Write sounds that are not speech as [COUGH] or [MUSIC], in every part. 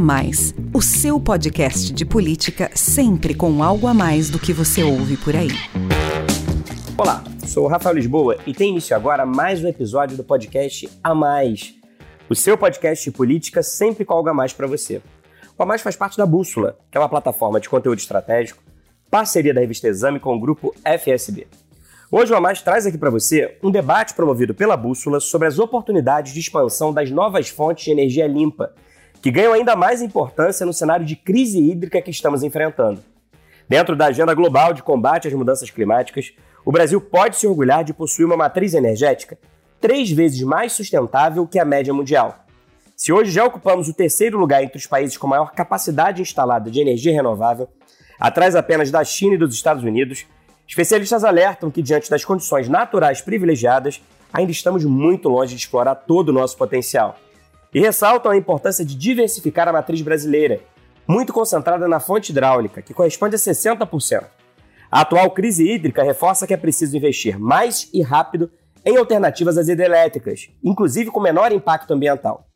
Mais, o seu podcast de política sempre com algo a mais do que você ouve por aí. Olá, sou o Rafael Lisboa e tem início agora mais um episódio do podcast A Mais, o seu podcast de política sempre com algo a mais para você. O A Mais faz parte da Bússola, que é uma plataforma de conteúdo estratégico, parceria da revista Exame com o grupo FSB. Hoje o A Mais traz aqui para você um debate promovido pela Bússola sobre as oportunidades de expansão das novas fontes de energia limpa que ganham ainda mais importância no cenário de crise hídrica que estamos enfrentando. Dentro da agenda global de combate às mudanças climáticas, o Brasil pode se orgulhar de possuir uma matriz energética três vezes mais sustentável que a média mundial. Se hoje já ocupamos o terceiro lugar entre os países com maior capacidade instalada de energia renovável, atrás apenas da China e dos Estados Unidos, especialistas alertam que, diante das condições naturais privilegiadas, ainda estamos muito longe de explorar todo o nosso potencial e ressaltam a importância de diversificar a matriz brasileira, muito concentrada na fonte hidráulica, que corresponde a 60%. A atual crise hídrica reforça que é preciso investir mais e rápido em alternativas às hidrelétricas, inclusive com menor impacto ambiental.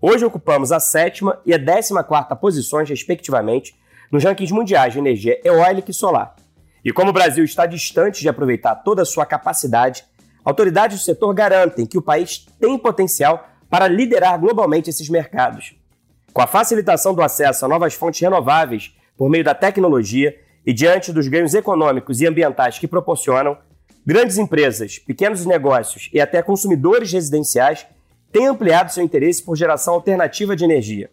Hoje ocupamos a sétima e a décima quarta posições, respectivamente, nos rankings mundiais de energia eólica e solar. E como o Brasil está distante de aproveitar toda a sua capacidade, autoridades do setor garantem que o país tem potencial para liderar globalmente esses mercados. Com a facilitação do acesso a novas fontes renováveis por meio da tecnologia e diante dos ganhos econômicos e ambientais que proporcionam, grandes empresas, pequenos negócios e até consumidores residenciais têm ampliado seu interesse por geração alternativa de energia.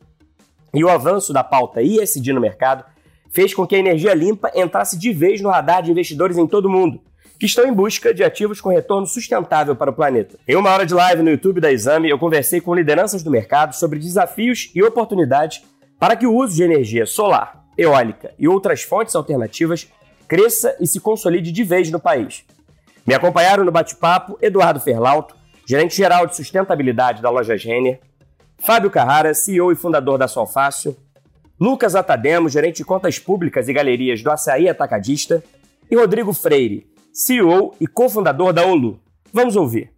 E o avanço da pauta ISD no mercado fez com que a energia limpa entrasse de vez no radar de investidores em todo o mundo, que estão em busca de ativos com retorno sustentável para o planeta. Em uma hora de live no YouTube da Exame, eu conversei com lideranças do mercado sobre desafios e oportunidades para que o uso de energia solar, eólica e outras fontes alternativas cresça e se consolide de vez no país. Me acompanharam no bate-papo Eduardo Ferlauto, gerente-geral de sustentabilidade da loja Gêner, Fábio Carrara, CEO e fundador da Solfácil, Lucas Atademo, gerente de contas públicas e galerias do Açaí Atacadista, e Rodrigo Freire, CEO e cofundador da Olu. Vamos ouvir.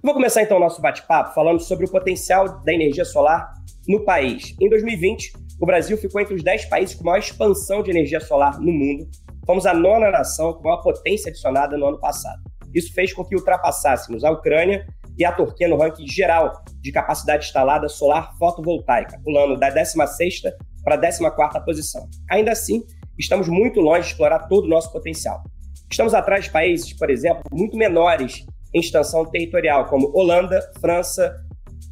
Vou começar então o nosso bate-papo falando sobre o potencial da energia solar no país. Em 2020, o Brasil ficou entre os 10 países com maior expansão de energia solar no mundo. Fomos a nona nação com maior potência adicionada no ano passado. Isso fez com que ultrapassássemos a Ucrânia e a Turquia no ranking geral de capacidade instalada solar fotovoltaica, pulando da 16ª para a 14ª posição. Ainda assim, estamos muito longe de explorar todo o nosso potencial. Estamos atrás de países, por exemplo, muito menores em extensão territorial, como Holanda, França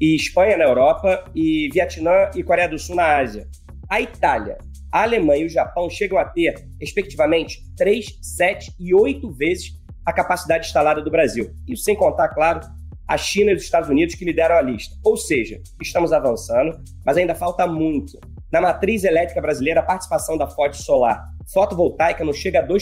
e Espanha na Europa, e Vietnã e Coreia do Sul na Ásia. A Itália, a Alemanha e o Japão chegam a ter, respectivamente, 3, 7 e 8 vezes a capacidade instalada do Brasil. Isso sem contar, claro, a China e os Estados Unidos que lideram a lista. Ou seja, estamos avançando, mas ainda falta muito. Na matriz elétrica brasileira, a participação da fonte solar fotovoltaica não chega a 2%.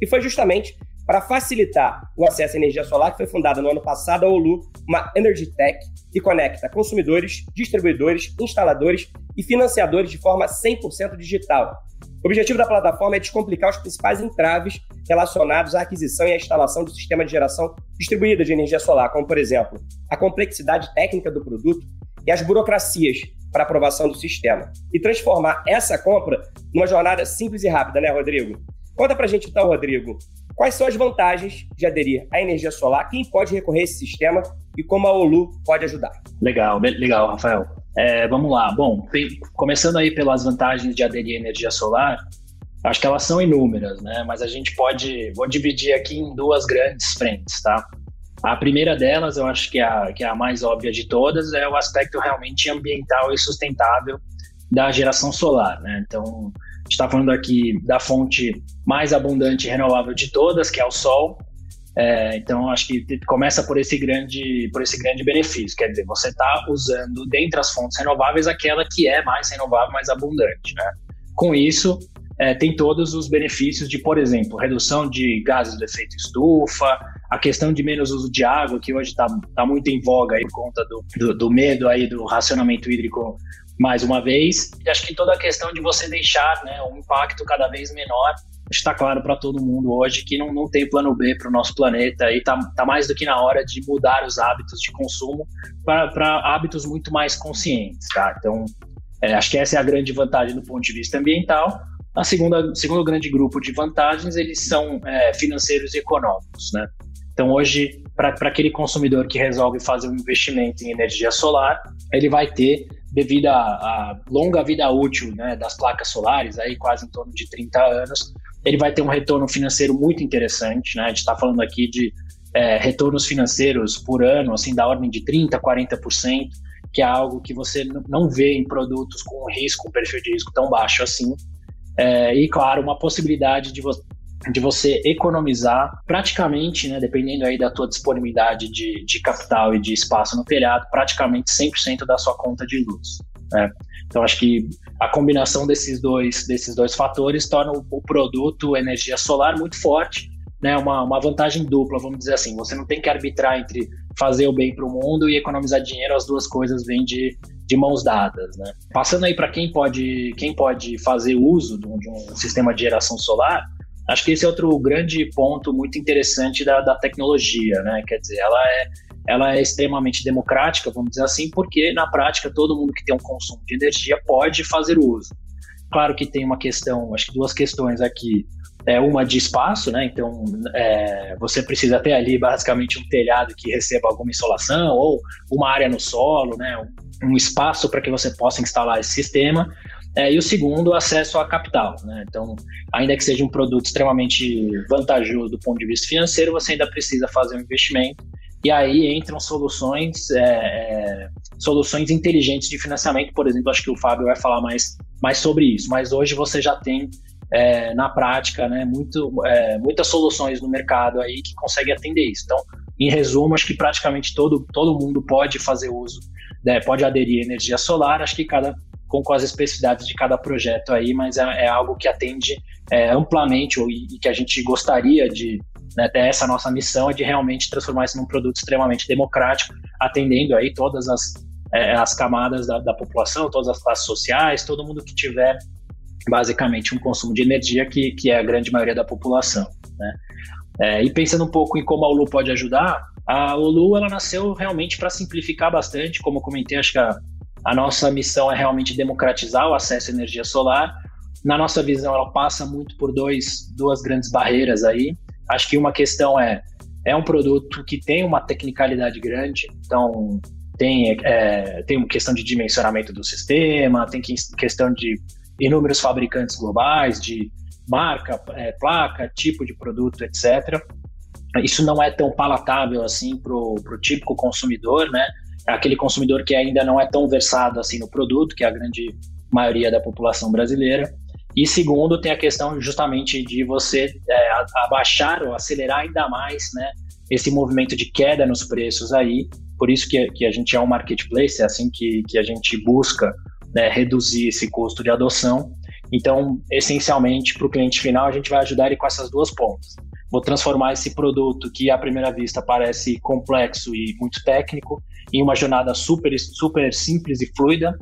E foi justamente para facilitar o acesso à energia solar que foi fundada no ano passado a Olu, uma Energy Tech que conecta consumidores, distribuidores, instaladores e financiadores de forma 100% digital. O objetivo da plataforma é descomplicar os principais entraves relacionados à aquisição e à instalação do sistema de geração distribuída de energia solar, como, por exemplo, a complexidade técnica do produto e as burocracias para aprovação do sistema, e transformar essa compra numa jornada simples e rápida, né, Rodrigo? Conta pra gente então, Rodrigo, quais são as vantagens de aderir à energia solar, quem pode recorrer a esse sistema e como a Olu pode ajudar. Legal, legal, Rafael. É, vamos lá. Bom, começando aí pelas vantagens de aderir à energia solar, acho que elas são inúmeras, né? Mas a gente pode, vou dividir aqui em duas grandes frentes, tá? A primeira delas, eu acho que é a, que é a mais óbvia de todas, é o aspecto realmente ambiental e sustentável da geração solar, né? Então, está falando aqui da fonte mais abundante e renovável de todas, que é o sol. É, então, acho que começa por esse grande, por esse grande benefício. Quer dizer, você está usando, dentre as fontes renováveis, aquela que é mais renovável, mais abundante. Né? Com isso, é, tem todos os benefícios de, por exemplo, redução de gases do efeito estufa, a questão de menos uso de água, que hoje está tá muito em voga aí por conta do, do, do medo aí do racionamento hídrico mais uma vez. E acho que toda a questão de você deixar né, um impacto cada vez menor está claro para todo mundo hoje que não, não tem plano B para o nosso planeta e está tá mais do que na hora de mudar os hábitos de consumo para hábitos muito mais conscientes, tá? Então, É, acho que essa é a grande vantagem do ponto de vista ambiental. A segunda, segundo grande grupo de vantagens, eles são é, financeiros e econômicos, né? Então, hoje, para aquele consumidor que resolve fazer um investimento em energia solar, ele vai ter, devido à longa vida útil né, das placas solares, aí quase em torno de 30 anos, ele vai ter um retorno financeiro muito interessante. Né? A gente está falando aqui de é, retornos financeiros por ano, assim, da ordem de 30%, 40%, que é algo que você não vê em produtos com risco, um perfil de risco tão baixo assim. É, e, claro, uma possibilidade de, vo de você economizar praticamente, né, dependendo aí da tua disponibilidade de, de capital e de espaço no telhado, praticamente 100% da sua conta de luz. Né? Então, acho que a combinação desses dois, desses dois fatores torna o, o produto energia solar muito forte né, uma, uma vantagem dupla, vamos dizer assim. Você não tem que arbitrar entre fazer o bem para o mundo e economizar dinheiro, as duas coisas vêm de, de mãos dadas. Né? Passando aí para quem pode, quem pode fazer uso de um, de um, sistema de geração solar, acho que esse é outro grande ponto muito interessante da, da tecnologia. Né? Quer dizer, ela é, ela é extremamente democrática, vamos dizer assim, porque na prática todo mundo que tem um consumo de energia pode fazer uso. Claro que tem uma questão, acho que duas questões aqui é uma de espaço, né? Então é, você precisa ter ali basicamente um telhado que receba alguma insolação ou uma área no solo, né? Um, espaço para que você possa instalar esse sistema. É, e o segundo, acesso a capital. Né? Então, ainda que seja um produto extremamente vantajoso do ponto de vista financeiro, você ainda precisa fazer um investimento. E aí entram soluções, é, é, soluções inteligentes de financiamento, por exemplo. Acho que o Fábio vai falar mais, mais sobre isso. Mas hoje você já tem é, na prática, né, muito, é, muitas soluções no mercado aí que conseguem atender isso. Então, em resumo, acho que praticamente todo, todo mundo pode fazer uso, né, pode aderir à energia solar, acho que cada com, com as especificidades de cada projeto aí, mas é, é algo que atende é, amplamente ou, e, que a gente gostaria de, né, ter essa nossa missão é de realmente transformar isso num produto extremamente democrático, atendendo aí todas as, é, as camadas da, da população, todas as classes sociais, todo mundo que tiver basicamente um consumo de energia que, que é a grande maioria da população. Né? É, e pensando um pouco em como a Ulu pode ajudar, a Ulu ela nasceu realmente para simplificar bastante, como eu comentei, acho que a, a nossa missão é realmente democratizar o acesso à energia solar. Na nossa visão, ela passa muito por dois, duas grandes barreiras aí. Acho que uma questão é é um produto que tem uma tecnicalidade grande, então tem, é, tem uma questão de dimensionamento do sistema, tem questão de inúmeros fabricantes globais de marca, é, placa, tipo de produto, etc. Isso não é tão palatável assim para o típico consumidor, né? Aquele consumidor que ainda não é tão versado assim no produto, que é a grande maioria da população brasileira. E segundo, tem a questão justamente de você é, abaixar ou acelerar ainda mais, né? Esse movimento de queda nos preços aí. Por isso que, que a gente é um marketplace, é assim que, que a gente busca né, reduzir esse custo de adoção. Então, essencialmente, para o cliente final, a gente vai ajudar ele com essas duas pontas. Vou transformar esse produto que à primeira vista parece complexo e muito técnico em uma jornada super, super simples e fluida,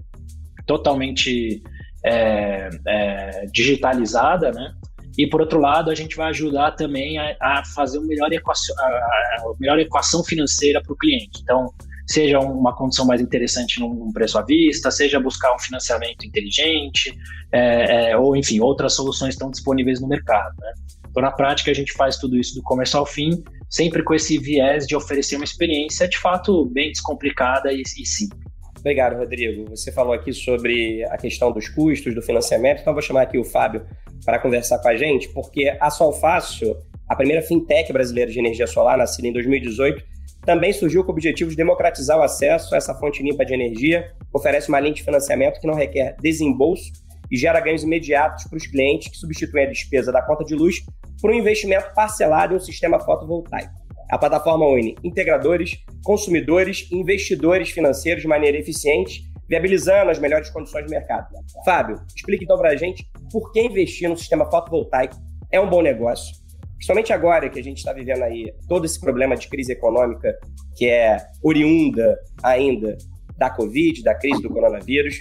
totalmente é, é, digitalizada, né? E por outro lado, a gente vai ajudar também a, a fazer uma melhor equação, a, a melhor equação financeira para o cliente. Então, seja uma condição mais interessante num preço à vista, seja buscar um financiamento inteligente, é, é, ou enfim, outras soluções estão disponíveis no mercado. Né? Então, na prática, a gente faz tudo isso do começo ao fim, sempre com esse viés de oferecer uma experiência de fato bem descomplicada e, e simples. Obrigado, Rodrigo. Você falou aqui sobre a questão dos custos do financiamento, então vou chamar aqui o Fábio para conversar com a gente, porque a Solfácil, a primeira fintech brasileira de energia solar, nascida em 2018, também surgiu com o objetivo de democratizar o acesso a essa fonte limpa de energia, oferece uma linha de financiamento que não requer desembolso e gera ganhos imediatos para os clientes que substituem a despesa da conta de luz por um investimento parcelado em um sistema fotovoltaico. A plataforma une integradores, consumidores e investidores financeiros de maneira eficiente, viabilizando as melhores condições de mercado. Fábio, explique então para a gente por que investir no sistema fotovoltaico é um bom negócio Principalmente agora que a gente está vivendo aí todo esse problema de crise econômica que é oriunda ainda da Covid, da crise do coronavírus.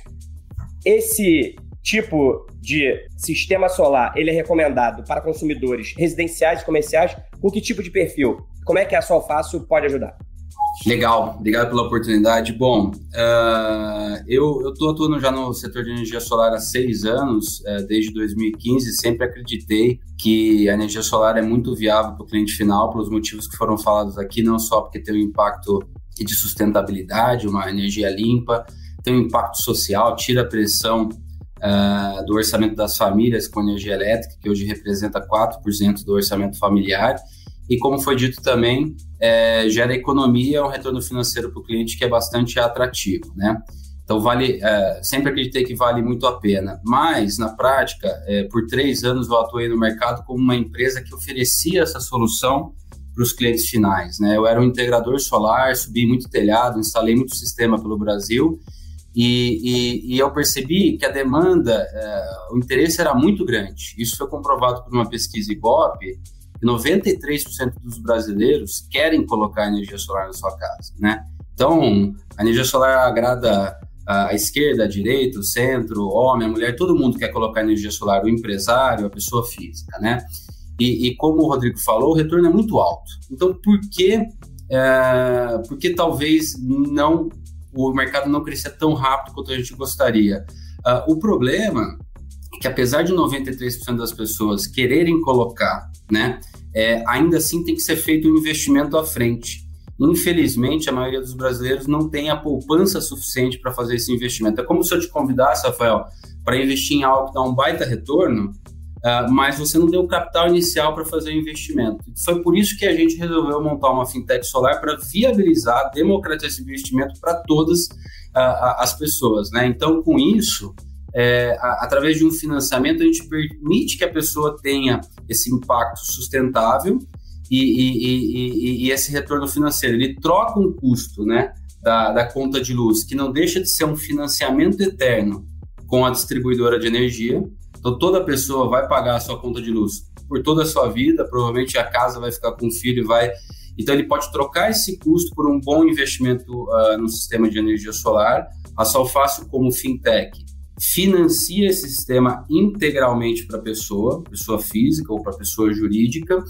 Esse tipo de sistema solar, ele é recomendado para consumidores residenciais e comerciais com que tipo de perfil? Como é que a Solfácil pode ajudar? Legal, obrigado pela oportunidade. Bom, uh, eu estou atuando já no setor de energia solar há seis anos, uh, desde 2015, sempre acreditei que a energia solar é muito viável para o cliente final, pelos motivos que foram falados aqui, não só porque tem um impacto de sustentabilidade, uma energia limpa, tem um impacto social, tira a pressão uh, do orçamento das famílias com energia elétrica, que hoje representa 4% do orçamento familiar, e como foi dito também, é, gera economia, um retorno financeiro para o cliente que é bastante atrativo, né? Então vale, é, sempre acreditei que vale muito a pena. Mas na prática, é, por três anos eu atuei no mercado como uma empresa que oferecia essa solução para os clientes finais, né? Eu era um integrador solar, subi muito telhado, instalei muito sistema pelo Brasil e, e, e eu percebi que a demanda, é, o interesse era muito grande. Isso foi comprovado por uma pesquisa Ibope 93% dos brasileiros querem colocar energia solar na sua casa, né? Então, a energia solar agrada a esquerda, a direita, o centro, homem, a mulher, todo mundo quer colocar energia solar, o empresário, a pessoa física, né? E, e como o Rodrigo falou, o retorno é muito alto. Então, por que, é, por que talvez não o mercado não cresça tão rápido quanto a gente gostaria? Uh, o problema é que apesar de 93% das pessoas quererem colocar, né, é, ainda assim tem que ser feito um investimento à frente. Infelizmente, a maioria dos brasileiros não tem a poupança suficiente para fazer esse investimento. É como se eu te convidasse, Rafael, para investir em algo que dá um baita retorno, uh, mas você não deu o capital inicial para fazer o investimento. Foi por isso que a gente resolveu montar uma fintech solar para viabilizar, democratizar esse investimento para todas uh, as pessoas. Né? Então, com isso, é, a, através de um financiamento, a gente permite que a pessoa tenha esse impacto sustentável e, e, e, e, esse retorno financeiro. Ele troca um custo né, da, da conta de luz, que não deixa de ser um financiamento eterno com a distribuidora de energia. Então, toda pessoa vai pagar a sua conta de luz por toda a sua vida, provavelmente a casa vai ficar com o filho, vai. Então, ele pode trocar esse custo por um bom investimento uh, no sistema de energia solar. A Solfácil, como fintech, financia esse sistema integralmente para a pessoa, pessoa física ou para pessoa jurídica,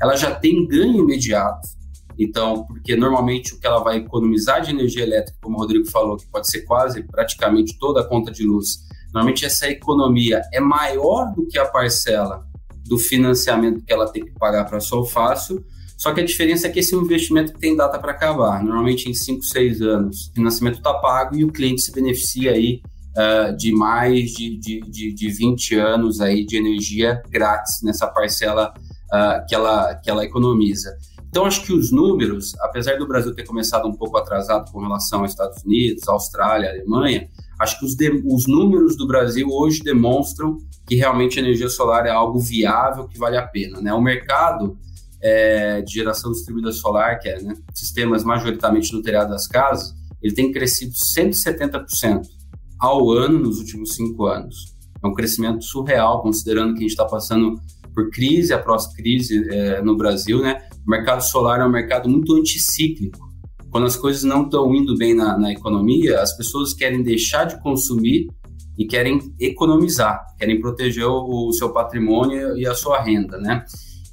ela já tem ganho imediato. Então, porque normalmente o que ela vai economizar de energia elétrica, como o Rodrigo falou, que pode ser quase praticamente toda a conta de luz, normalmente essa economia é maior do que a parcela do financiamento que ela tem que pagar para a Solfácil, só que a diferença é que esse é investimento tem data para acabar. Normalmente em 5, 6 anos, o financiamento está pago e o cliente se beneficia aí uh, de mais de, de, de, de 20 anos aí de energia grátis nessa parcela uh, que, ela, que ela economiza. Então, acho que os números, apesar do Brasil ter começado um pouco atrasado com relação aos Estados Unidos, Austrália, Alemanha, acho que os, de, os números do Brasil hoje demonstram que realmente a energia solar é algo viável, que vale a pena. Né? O mercado é, de geração distribuída solar, que é né, sistemas majoritariamente no telhado das casas, ele tem crescido 170% ao ano nos últimos cinco anos. É um crescimento surreal, considerando que a gente está passando por crise após crise é, no Brasil, né? O mercado solar é um mercado muito anticíclico. Quando as coisas não estão indo bem na, na economia, as pessoas querem deixar de consumir e querem economizar, querem proteger o, o seu patrimônio e a sua renda, né?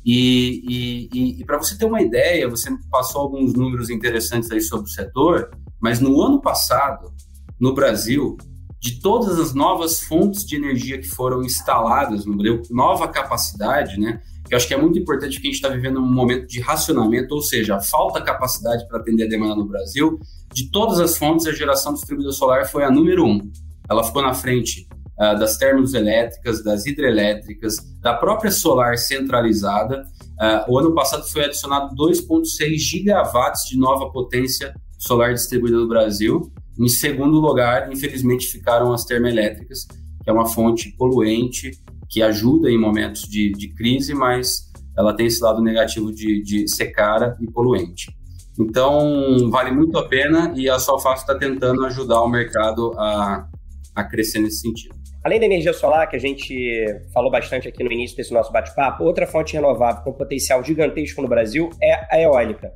E, e, e, para você ter uma ideia, você passou alguns números interessantes aí sobre o setor, mas no ano passado, no Brasil, de todas as novas fontes de energia que foram instaladas no Brasil, nova capacidade, né? Que eu acho que é muito importante porque a gente está vivendo um momento de racionamento, ou seja, falta capacidade para atender a demanda no Brasil. De todas as fontes, a geração distribuída solar foi a número um. Ela ficou na frente uh, das termoelétricas, das hidrelétricas, da própria solar centralizada. Uh, o ano passado foi adicionado 2,6 gigawatts de nova potência solar distribuída no Brasil. Em segundo lugar, infelizmente, ficaram as termoelétricas, que é uma fonte poluente, que ajuda em momentos de, de crise, mas ela tem esse lado negativo de, de ser cara e poluente. Então, vale muito a pena e a Solfácil está tentando ajudar o mercado a, a crescer nesse sentido. Além da energia solar, que a gente falou bastante aqui no início desse nosso bate-papo, outra fonte renovável com potencial gigantesco no Brasil é a eólica.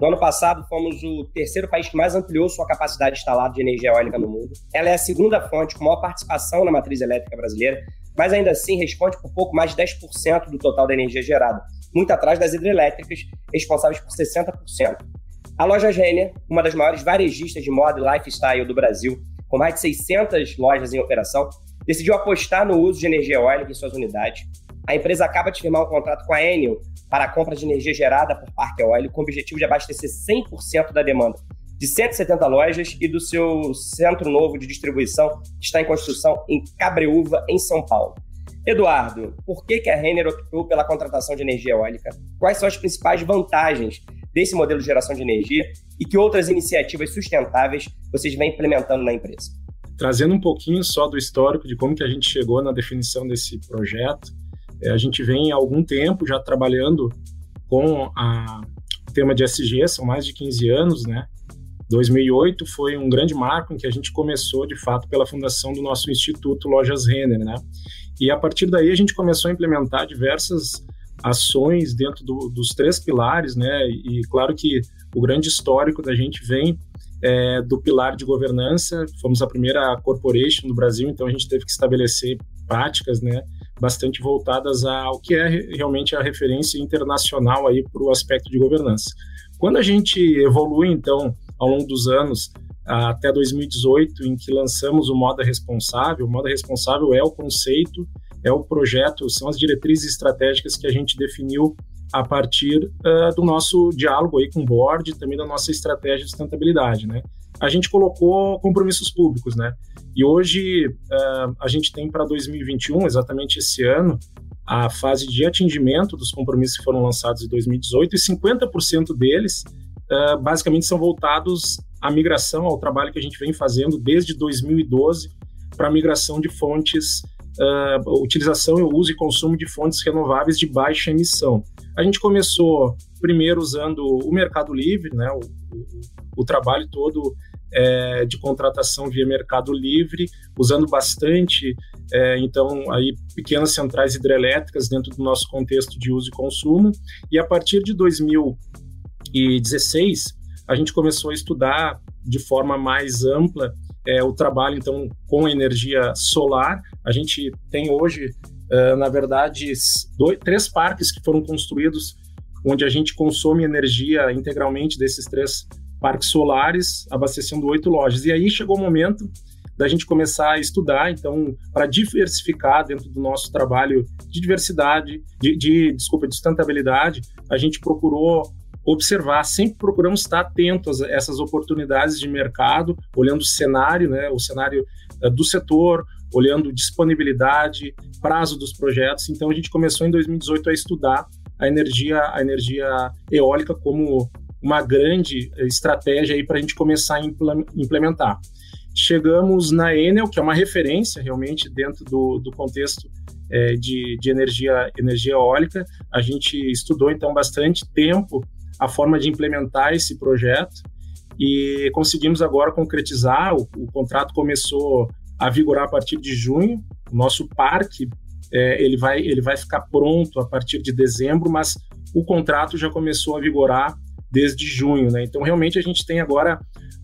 No ano passado, fomos o terceiro país que mais ampliou sua capacidade instalada de energia eólica no mundo. Ela é a segunda fonte com maior participação na matriz elétrica brasileira, mas ainda assim responde por pouco mais de 10% do total da energia gerada, muito atrás das hidrelétricas, responsáveis por 60%. A loja Renner, uma das maiores varejistas de moda e lifestyle do Brasil, com mais de 600 lojas em operação, decidiu apostar no uso de energia eólica em suas unidades. A empresa acaba de firmar um contrato com a Enel para a compra de energia gerada por parque eólico, com o objetivo de abastecer 100% da demanda de 170 lojas e do seu centro novo de distribuição, que está em construção em Cabreúva, em São Paulo. Eduardo, por que, que a Renner optou pela contratação de energia eólica? Quais são as principais vantagens desse modelo de geração de energia e que outras iniciativas sustentáveis vocês vêm implementando na empresa? Trazendo um pouquinho só do histórico de como que a gente chegou na definição desse projeto, é, a gente vem há algum tempo já trabalhando com o tema de SG, são mais de 15 anos, né? 2008 foi um grande marco em que a gente começou, de fato, pela fundação do nosso Instituto Lojas Renner, né? E a partir daí a gente começou a implementar diversas ações dentro do, dos três pilares, né? E claro que o grande histórico da gente vem é, do pilar de governança. Fomos a primeira corporation do Brasil, então a gente teve que estabelecer práticas, né? Bastante voltadas ao que é realmente a referência internacional aí para o aspecto de governança. Quando a gente evolui, então, ao longo dos anos, até 2018, em que lançamos o Moda Responsável. O Moda Responsável é o conceito, é o projeto, são as diretrizes estratégicas que a gente definiu a partir uh, do nosso diálogo aí com o board e também da nossa estratégia de sustentabilidade, né? A gente colocou compromissos públicos, né? E hoje uh, a gente tem para 2021, exatamente esse ano, a fase de atingimento dos compromissos que foram lançados em 2018 e 50% deles uh, basicamente são voltados à migração, ao trabalho que a gente vem fazendo desde 2012 para a migração de fontes, uh, utilização, uso e consumo de fontes renováveis de baixa emissão. A gente começou primeiro usando o Mercado Livre, né, o, o, o trabalho todo é, de contratação via Mercado Livre, usando bastante, é, então, aí pequenas centrais hidrelétricas dentro do nosso contexto de uso e consumo. E a partir de 2000 2016, a gente começou a estudar de forma mais ampla é, o trabalho, então, com energia solar. A gente tem hoje, uh, na verdade, dois, três parques que foram construídos onde a gente consome energia integralmente desses três parques solares, abastecendo oito lojas. E aí chegou o momento da gente começar a estudar, então, para diversificar dentro do nosso trabalho de diversidade, de, de, desculpa, de sustentabilidade, a gente procurou observar, sempre procuramos estar atentos a essas oportunidades de mercado, olhando o cenário, né, o cenário uh, do setor, olhando disponibilidade, prazo dos projetos. Então a gente começou em 2018 a estudar a energia, a energia eólica como uma grande estratégia aí para a gente começar a implementar. Chegamos na Enel, que é uma referência realmente dentro do, do contexto é, de, de energia, energia eólica. A gente estudou então bastante tempo a forma de implementar esse projeto e conseguimos agora concretizar. O, o contrato começou a vigorar a partir de junho. O nosso parque é, ele, vai, ele vai ficar pronto a partir de dezembro, mas o contrato já começou a vigorar desde junho. Né? Então, realmente, a gente tem agora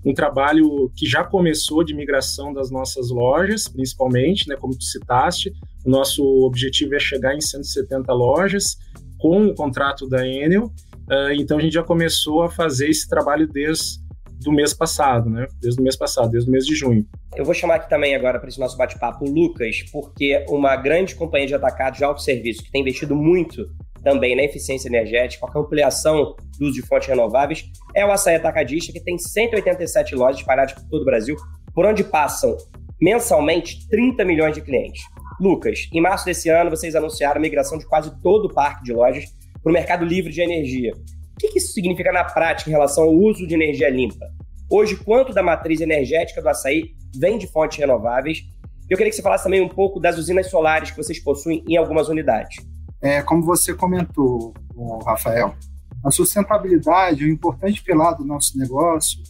um trabalho que já começou de migração das nossas lojas, principalmente, né, como tu citaste. O nosso objetivo é chegar em 170 lojas com o contrato da Enel Uh, então a gente já começou a fazer esse trabalho desde do mês passado, né? Desde o mês passado, desde o mês de junho. Eu vou chamar aqui também agora para esse nosso bate-papo o Lucas, porque uma grande companhia de atacado de autosserviço que tem investido muito também na eficiência energética, com a ampliação do uso de fontes renováveis, é o Açaí Atacadista, que tem 187 lojas espalhadas por todo o Brasil, por onde passam mensalmente 30 milhões de clientes. Lucas, em março desse ano, vocês anunciaram a migração de quase todo o parque de lojas para o mercado livre de energia. O que, isso significa na prática em relação ao uso de energia limpa? Hoje, quanto da matriz energética do açaí vem de fontes renováveis? Eu queria que você falasse também um pouco das usinas solares que vocês possuem em algumas unidades. É, como você comentou, Rafael, a sustentabilidade é um importante pilar do nosso negócio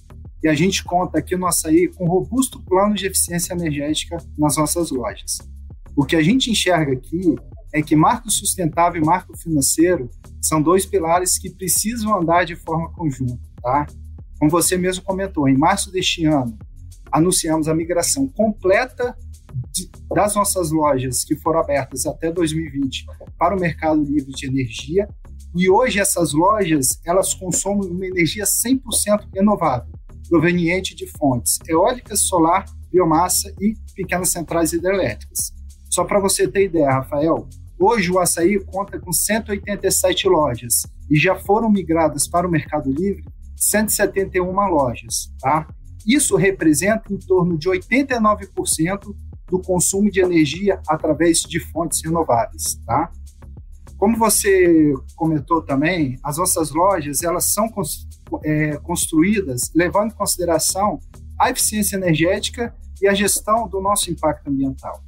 e a gente conta aqui no açaí com um robusto plano de eficiência energética nas nossas lojas. O que a gente enxerga aqui é que marco sustentável e marco financeiro são dois pilares que precisam andar de forma conjunta, tá? Como você mesmo comentou, em março deste ano, anunciamos a migração completa de, das nossas lojas que foram abertas até 2020 para o mercado livre de energia E hoje essas lojas, elas consomem uma energia 100% renovável, proveniente de fontes eólica, solar, biomassa e pequenas centrais hidrelétricas. Só para você ter ideia, Rafael, hoje o açaí conta com 187 lojas e já foram migradas para o Mercado Livre 171 lojas, tá? Isso representa em torno de 89% do consumo de energia através de fontes renováveis, tá? Como você comentou também, as nossas lojas elas são é, construídas levando em consideração a eficiência energética e a gestão do nosso impacto ambiental.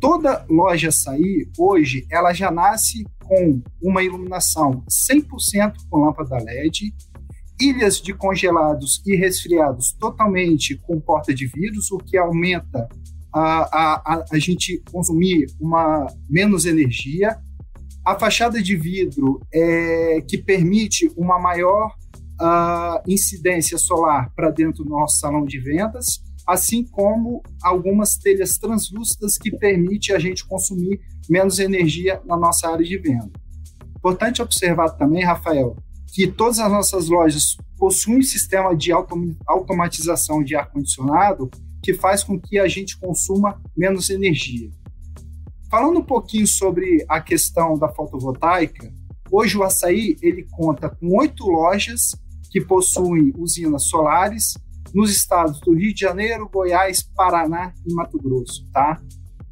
Toda loja açaí, hoje, ela já nasce com uma iluminação 100% com lâmpada LED, ilhas de congelados e resfriados totalmente com porta de vidros, o que aumenta a, a, a gente consumir uma menos energia. A fachada de vidro é, que permite uma maior uh, incidência solar para dentro do nosso salão de vendas, assim como algumas telhas translúcidas que permite a gente consumir menos energia na nossa área de venda. Importante observar também, Rafael, que todas as nossas lojas possuem sistema de automatização de ar-condicionado que faz com que a gente consuma menos energia. Falando um pouquinho sobre a questão da fotovoltaica, hoje o Açaí ele conta com oito lojas que possuem usinas solares nos estados do Rio de Janeiro, Goiás, Paraná e Mato Grosso, tá?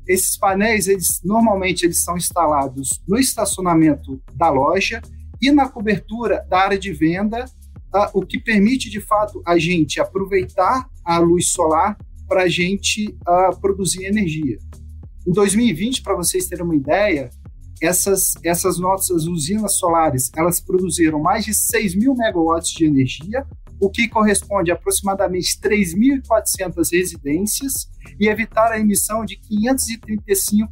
Esses painéis, eles normalmente eles são instalados no estacionamento da loja e na cobertura da área de venda, tá? o que permite de fato a gente aproveitar a luz solar para a gente uh, produzir energia. Em 2020, para vocês terem uma ideia, essas, essas nossas usinas solares elas produziram mais de 6 mil megawatts de energia, o que corresponde a aproximadamente 3.400 residências e evitar a emissão de 535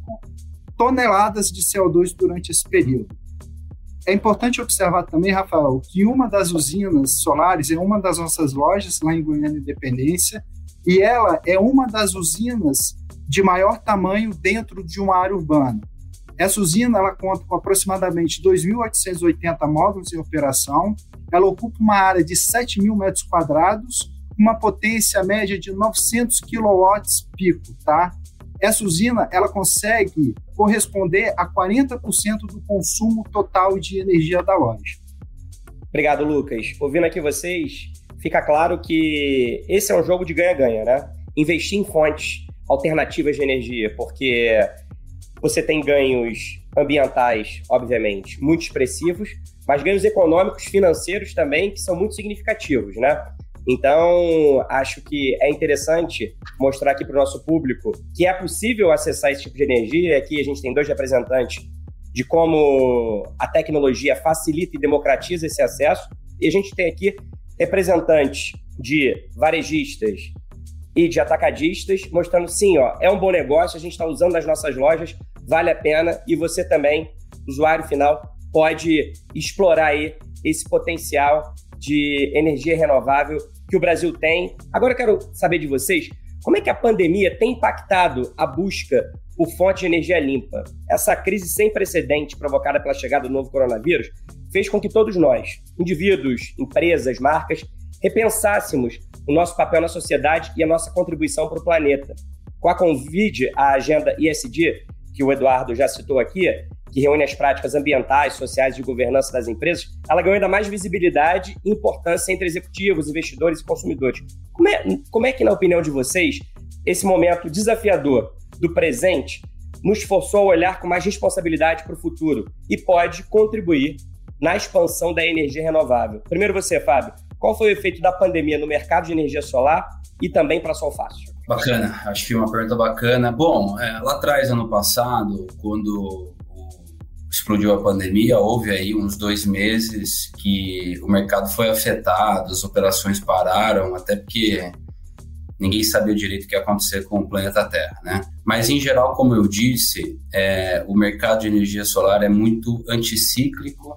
toneladas de CO2 durante esse período. É importante observar também, Rafael, que uma das usinas solares é uma das nossas lojas lá em Goiânia Independência e ela é uma das usinas de maior tamanho dentro de uma área urbana. Essa usina ela conta com aproximadamente 2.880 módulos em operação, ela ocupa uma área de 7 mil metros quadrados, uma potência média de 900 quilowatts pico, tá? Essa usina ela consegue corresponder a 40% do consumo total de energia da loja. Obrigado, Lucas. Ouvindo aqui vocês, fica claro que esse é um jogo de ganha-ganha, né? Investir em fontes alternativas de energia, porque você tem ganhos ambientais, obviamente, muito expressivos, mas ganhos econômicos, financeiros também, que são muito significativos, né? Então, acho que é interessante mostrar aqui para o nosso público que é possível acessar esse tipo de energia. Aqui a gente tem dois representantes de como a tecnologia facilita e democratiza esse acesso. E a gente tem aqui representantes de varejistas e de atacadistas, mostrando sim, ó, é um bom negócio, a gente está usando as nossas lojas, vale a pena e você também, usuário final, pode explorar aí esse potencial de energia renovável que o Brasil tem. Agora eu quero saber de vocês, como é que a pandemia tem impactado a busca por fonte de energia limpa? Essa crise sem precedente provocada pela chegada do novo coronavírus fez com que todos nós, indivíduos, empresas, marcas, repensássemos o nosso papel na sociedade e a nossa contribuição para o planeta. Com a convite à agenda ISD, que o Eduardo já citou aqui, que reúne as práticas ambientais, sociais e de governança das empresas, ela ganhou ainda mais visibilidade e importância entre executivos, investidores e consumidores. Como é, como é que, na opinião de vocês, esse momento desafiador do presente nos forçou a olhar com mais responsabilidade para o futuro e pode contribuir na expansão da energia renovável? Primeiro você, Fábio, qual foi o efeito da pandemia no mercado de energia solar e também para a Solfácil? Bacana, acho que uma pergunta bacana. Bom, é, lá atrás, ano passado, quando explodiu a pandemia, houve aí uns dois meses que o mercado foi afetado, as operações pararam, até porque ninguém sabia direito o que ia acontecer com o planeta Terra, né? Mas, em geral, como eu disse, é, o mercado de energia solar é muito anticíclico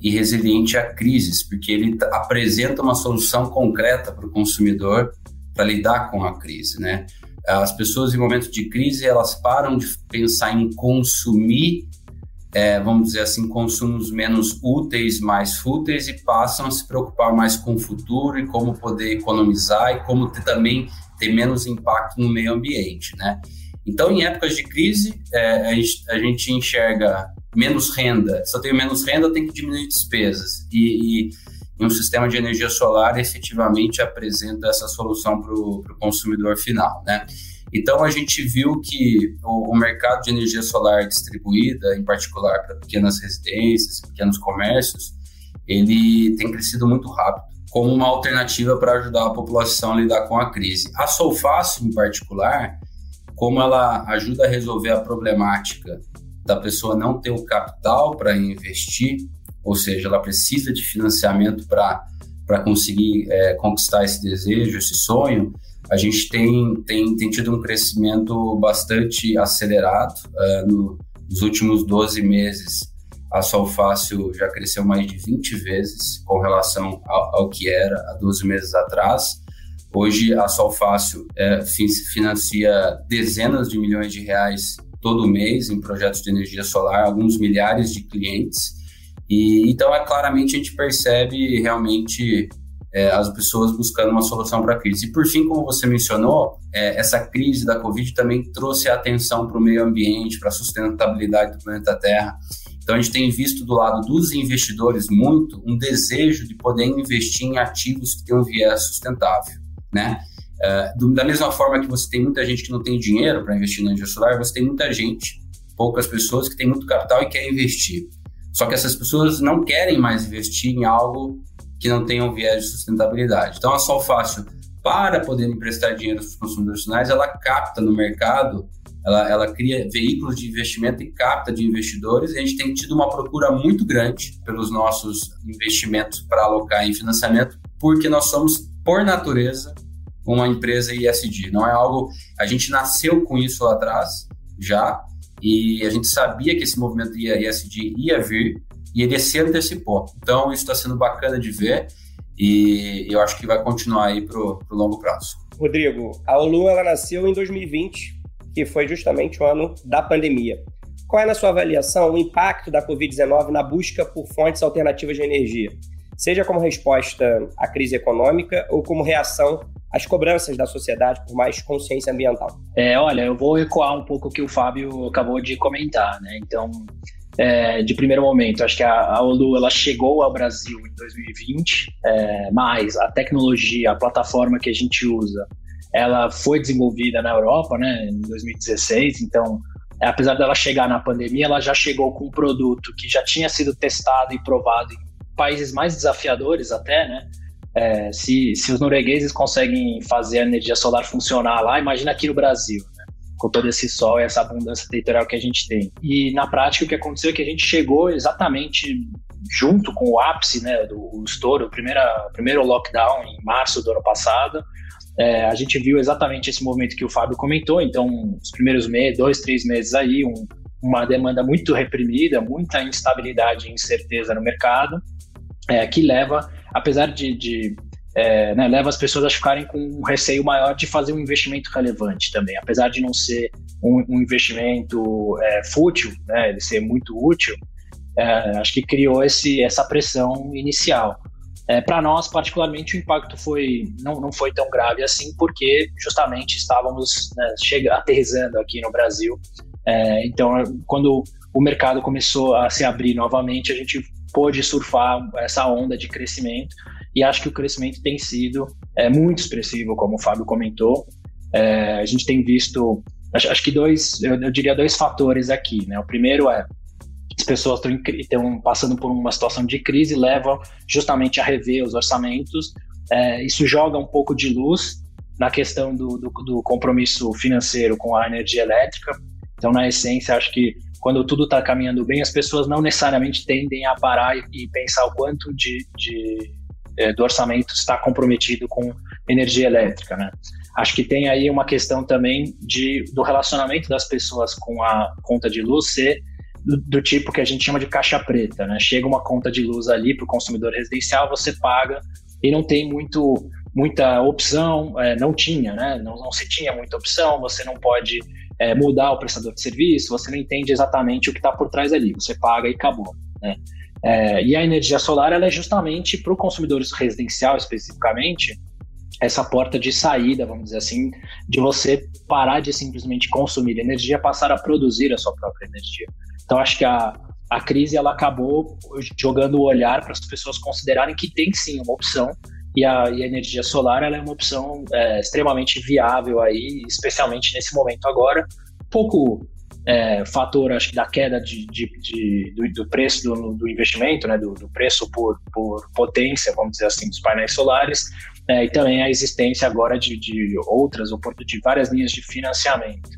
e resiliente a crises, porque ele apresenta uma solução concreta para o consumidor para lidar com a crise, né? As pessoas em momentos de crise elas param de pensar em consumir é, vamos dizer assim, consumos menos úteis, mais fúteis e passam a se preocupar mais com o futuro e como poder economizar e como ter, também ter menos impacto no meio ambiente, né? Então, em épocas de crise, é, a, gente, a, gente, enxerga menos renda. Se eu tenho menos renda, eu tenho que diminuir despesas. E, e, e um sistema de energia solar efetivamente apresenta essa solução para o consumidor final, né? Então, a gente viu que o, o, mercado de energia solar distribuída, em particular para pequenas residências, pequenos comércios, ele tem crescido muito rápido como uma alternativa para ajudar a população a lidar com a crise. A Solfácil, em particular, como ela ajuda a resolver a problemática da pessoa não ter o capital para investir, ou seja, ela precisa de financiamento para conseguir é, conquistar esse desejo, esse sonho, a gente tem, tem, tem tido um crescimento bastante acelerado. Uh, no, nos últimos 12 meses, a Solfácil já cresceu mais de 20 vezes com relação ao, ao que era há 12 meses atrás. Hoje, a Solfácil é, financia dezenas de milhões de reais todo mês em projetos de energia solar, alguns milhares de clientes. E então, é claramente a gente percebe realmente é, as pessoas buscando uma solução para a crise. E por fim, como você mencionou, é, essa crise da Covid também trouxe atenção para o meio ambiente, para a sustentabilidade do planeta Terra. Então, a gente tem visto do lado dos investidores muito um desejo de poder investir em ativos que tenham um viés sustentável, né? Uh, do, da mesma forma que você tem muita gente que não tem dinheiro para investir na energia solar, você tem muita gente, poucas pessoas que têm muito capital e querem investir. Só que essas pessoas não querem mais investir em algo que não tenha um viés de sustentabilidade. Então, a Solfácil, para poder emprestar dinheiro para os consumidores finais, ela capta no mercado ela, ela cria veículos de investimento e capta de investidores. E a gente tem tido uma procura muito grande pelos nossos investimentos para alocar em financiamento, porque nós somos, por natureza, uma empresa ISD. Não é algo. A gente nasceu com isso lá atrás, já, e a gente sabia que esse movimento ISD ia vir e ele se antecipou. Então, isso está sendo bacana de ver e eu acho que vai continuar aí para o longo prazo. Rodrigo, a Olu ela nasceu em 2020 que foi justamente o ano da pandemia. Qual é, na sua avaliação, o impacto da Covid-19 na busca por fontes alternativas de energia? Seja como resposta à crise econômica ou como reação às cobranças da sociedade por mais consciência ambiental? É, olha, eu vou ecoar um pouco o que o Fábio acabou de comentar, né? Então, é, de primeiro momento, acho que a, a Olu ela chegou ao Brasil em 2020, é, mas a tecnologia, a plataforma que a gente usa, ela foi desenvolvida na Europa, né, em 2016, então apesar dela chegar na pandemia, ela já chegou com um produto que já tinha sido testado e provado em países mais desafiadores até, né? É, se, se os noruegueses conseguem fazer a energia solar funcionar lá, imagina aqui no Brasil, né? com todo esse sol e essa abundância territorial que a gente tem. E na prática o que aconteceu é que a gente chegou exatamente junto com o ápice, né, do estouro, o primeiro, lockdown em março do ano passado, é, a gente viu exatamente esse movimento que o Fábio comentou, então, os primeiros meses, dois, três meses aí, um, uma demanda muito reprimida, muita instabilidade e incerteza no mercado, é, que leva, apesar de, de é, né, leva as pessoas a ficarem com um receio maior de fazer um investimento relevante também, apesar de não ser um, um investimento é, fútil, né, ele ser muito útil, é, acho que criou esse, essa pressão inicial. É, para nós, particularmente, o impacto foi não, não foi tão grave assim, porque justamente estávamos né, chega, aterrizando aqui no Brasil. É, então, quando o mercado começou a se abrir novamente, a gente pôde surfar essa onda de crescimento e acho que o crescimento tem sido é, muito expressivo, como o Fábio comentou. É, a gente tem visto, acho, acho que dois, eu, eu diria dois fatores aqui. Né? O primeiro é as pessoas estão passando por uma situação de crise levam justamente a rever os orçamentos. É, isso joga um pouco de luz na questão do, do, do, compromisso financeiro com a energia elétrica. Então, na essência, acho que quando tudo está caminhando bem, as pessoas não necessariamente tendem a parar e, pensar o quanto de, de é, do orçamento está comprometido com energia elétrica, né? Acho que tem aí uma questão também de, do relacionamento das pessoas com a conta de luz ser do, do, tipo que a gente chama de caixa preta, né? Chega uma conta de luz ali para o consumidor residencial, você paga e não tem muito muita opção, é, não tinha, né? Não, não se tinha muita opção, você não pode é, mudar o prestador de serviço, você não entende exatamente o que está por trás ali, você paga e acabou. Né? É, e a energia solar ela é justamente para o consumidor residencial especificamente essa porta de saída, vamos dizer assim, de você parar de simplesmente consumir energia, passar a produzir a sua própria energia. Então acho que a, a crise ela acabou jogando o olhar para as pessoas considerarem que tem sim uma opção e a, e a energia solar é uma opção é, extremamente viável aí, especialmente nesse momento agora, pouco é, fator, acho que da queda de, de, de do, do, preço do, do, investimento, né, do, do, preço por, por potência, vamos dizer assim, dos painéis solares, é, e também a existência agora de, de outras, de várias linhas de financiamento.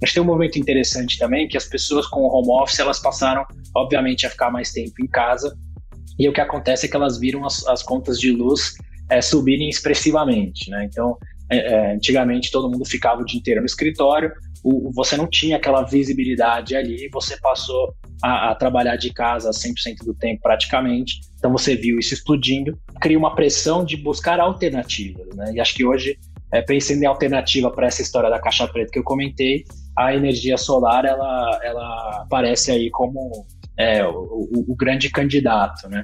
Mas tem um movimento interessante também, que as pessoas com o home office, elas passaram, obviamente, a ficar mais tempo em casa, e o que acontece é que elas viram as, as contas de luz é, subirem expressivamente, né? Então, é, é, antigamente todo mundo ficava o dia inteiro no escritório, o, você não tinha aquela visibilidade ali, você passou a, a, trabalhar de casa 100% do tempo praticamente, então você viu isso explodindo, cria uma pressão de buscar alternativas, né? E acho que hoje, é, pensando em alternativa para essa história da caixa preta que eu comentei, a energia solar ela, ela aparece aí como é, o, o, o grande candidato, né?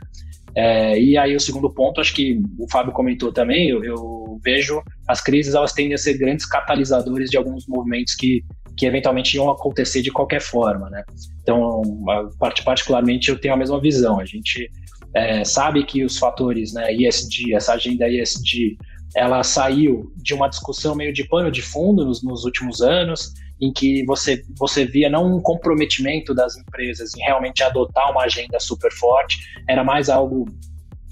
É, e aí o segundo ponto, acho que o Fábio comentou também, eu, eu, vejo as crises elas tendem a ser grandes catalisadores de alguns movimentos que, que eventualmente iam acontecer de qualquer forma, né? Então, particularmente eu tenho a mesma visão. A gente é, sabe que os fatores, né, ISD, essa agenda ISD, ela saiu de uma discussão meio de pano de fundo nos, nos últimos anos, em que você, você via não um comprometimento das empresas em realmente adotar uma agenda super forte, era mais algo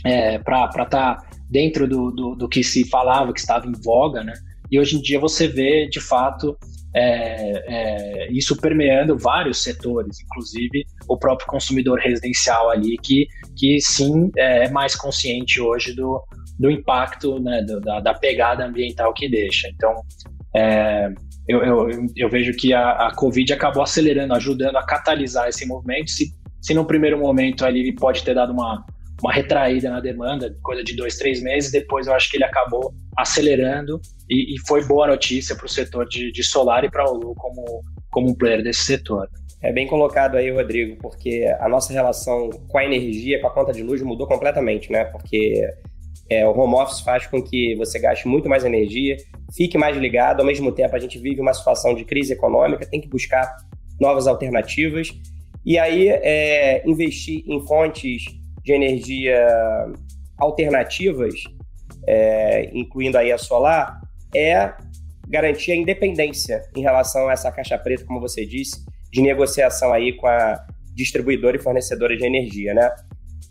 é, para estar tá dentro do, do, do, que se falava, que estava em voga, né? E hoje em dia você vê, de fato, é, é, isso permeando vários setores, inclusive o próprio consumidor residencial ali, que, que sim é, é mais consciente hoje do, do impacto, né, do, da, da, pegada ambiental que deixa. Então, é, eu, eu, eu vejo que a, a Covid acabou acelerando, ajudando a catalisar esse movimento. Se, se no primeiro momento ali ele pode ter dado uma, uma retraída na demanda, coisa de dois, três meses, depois eu acho que ele acabou acelerando e, e foi boa notícia para o setor de, de solar e para o Lu como, como um player desse setor. É bem colocado aí, Rodrigo, porque a nossa relação com a energia, com a conta de luz mudou completamente, né? Porque é, o home office faz com que você gaste muito mais energia, fique mais ligado. Ao mesmo tempo, a gente vive uma situação de crise econômica, tem que buscar novas alternativas. E aí, é, investir em fontes de energia alternativas, é, incluindo aí a solar, é garantir a independência em relação a essa caixa preta, como você disse, de negociação aí com a distribuidora e fornecedora de energia, né?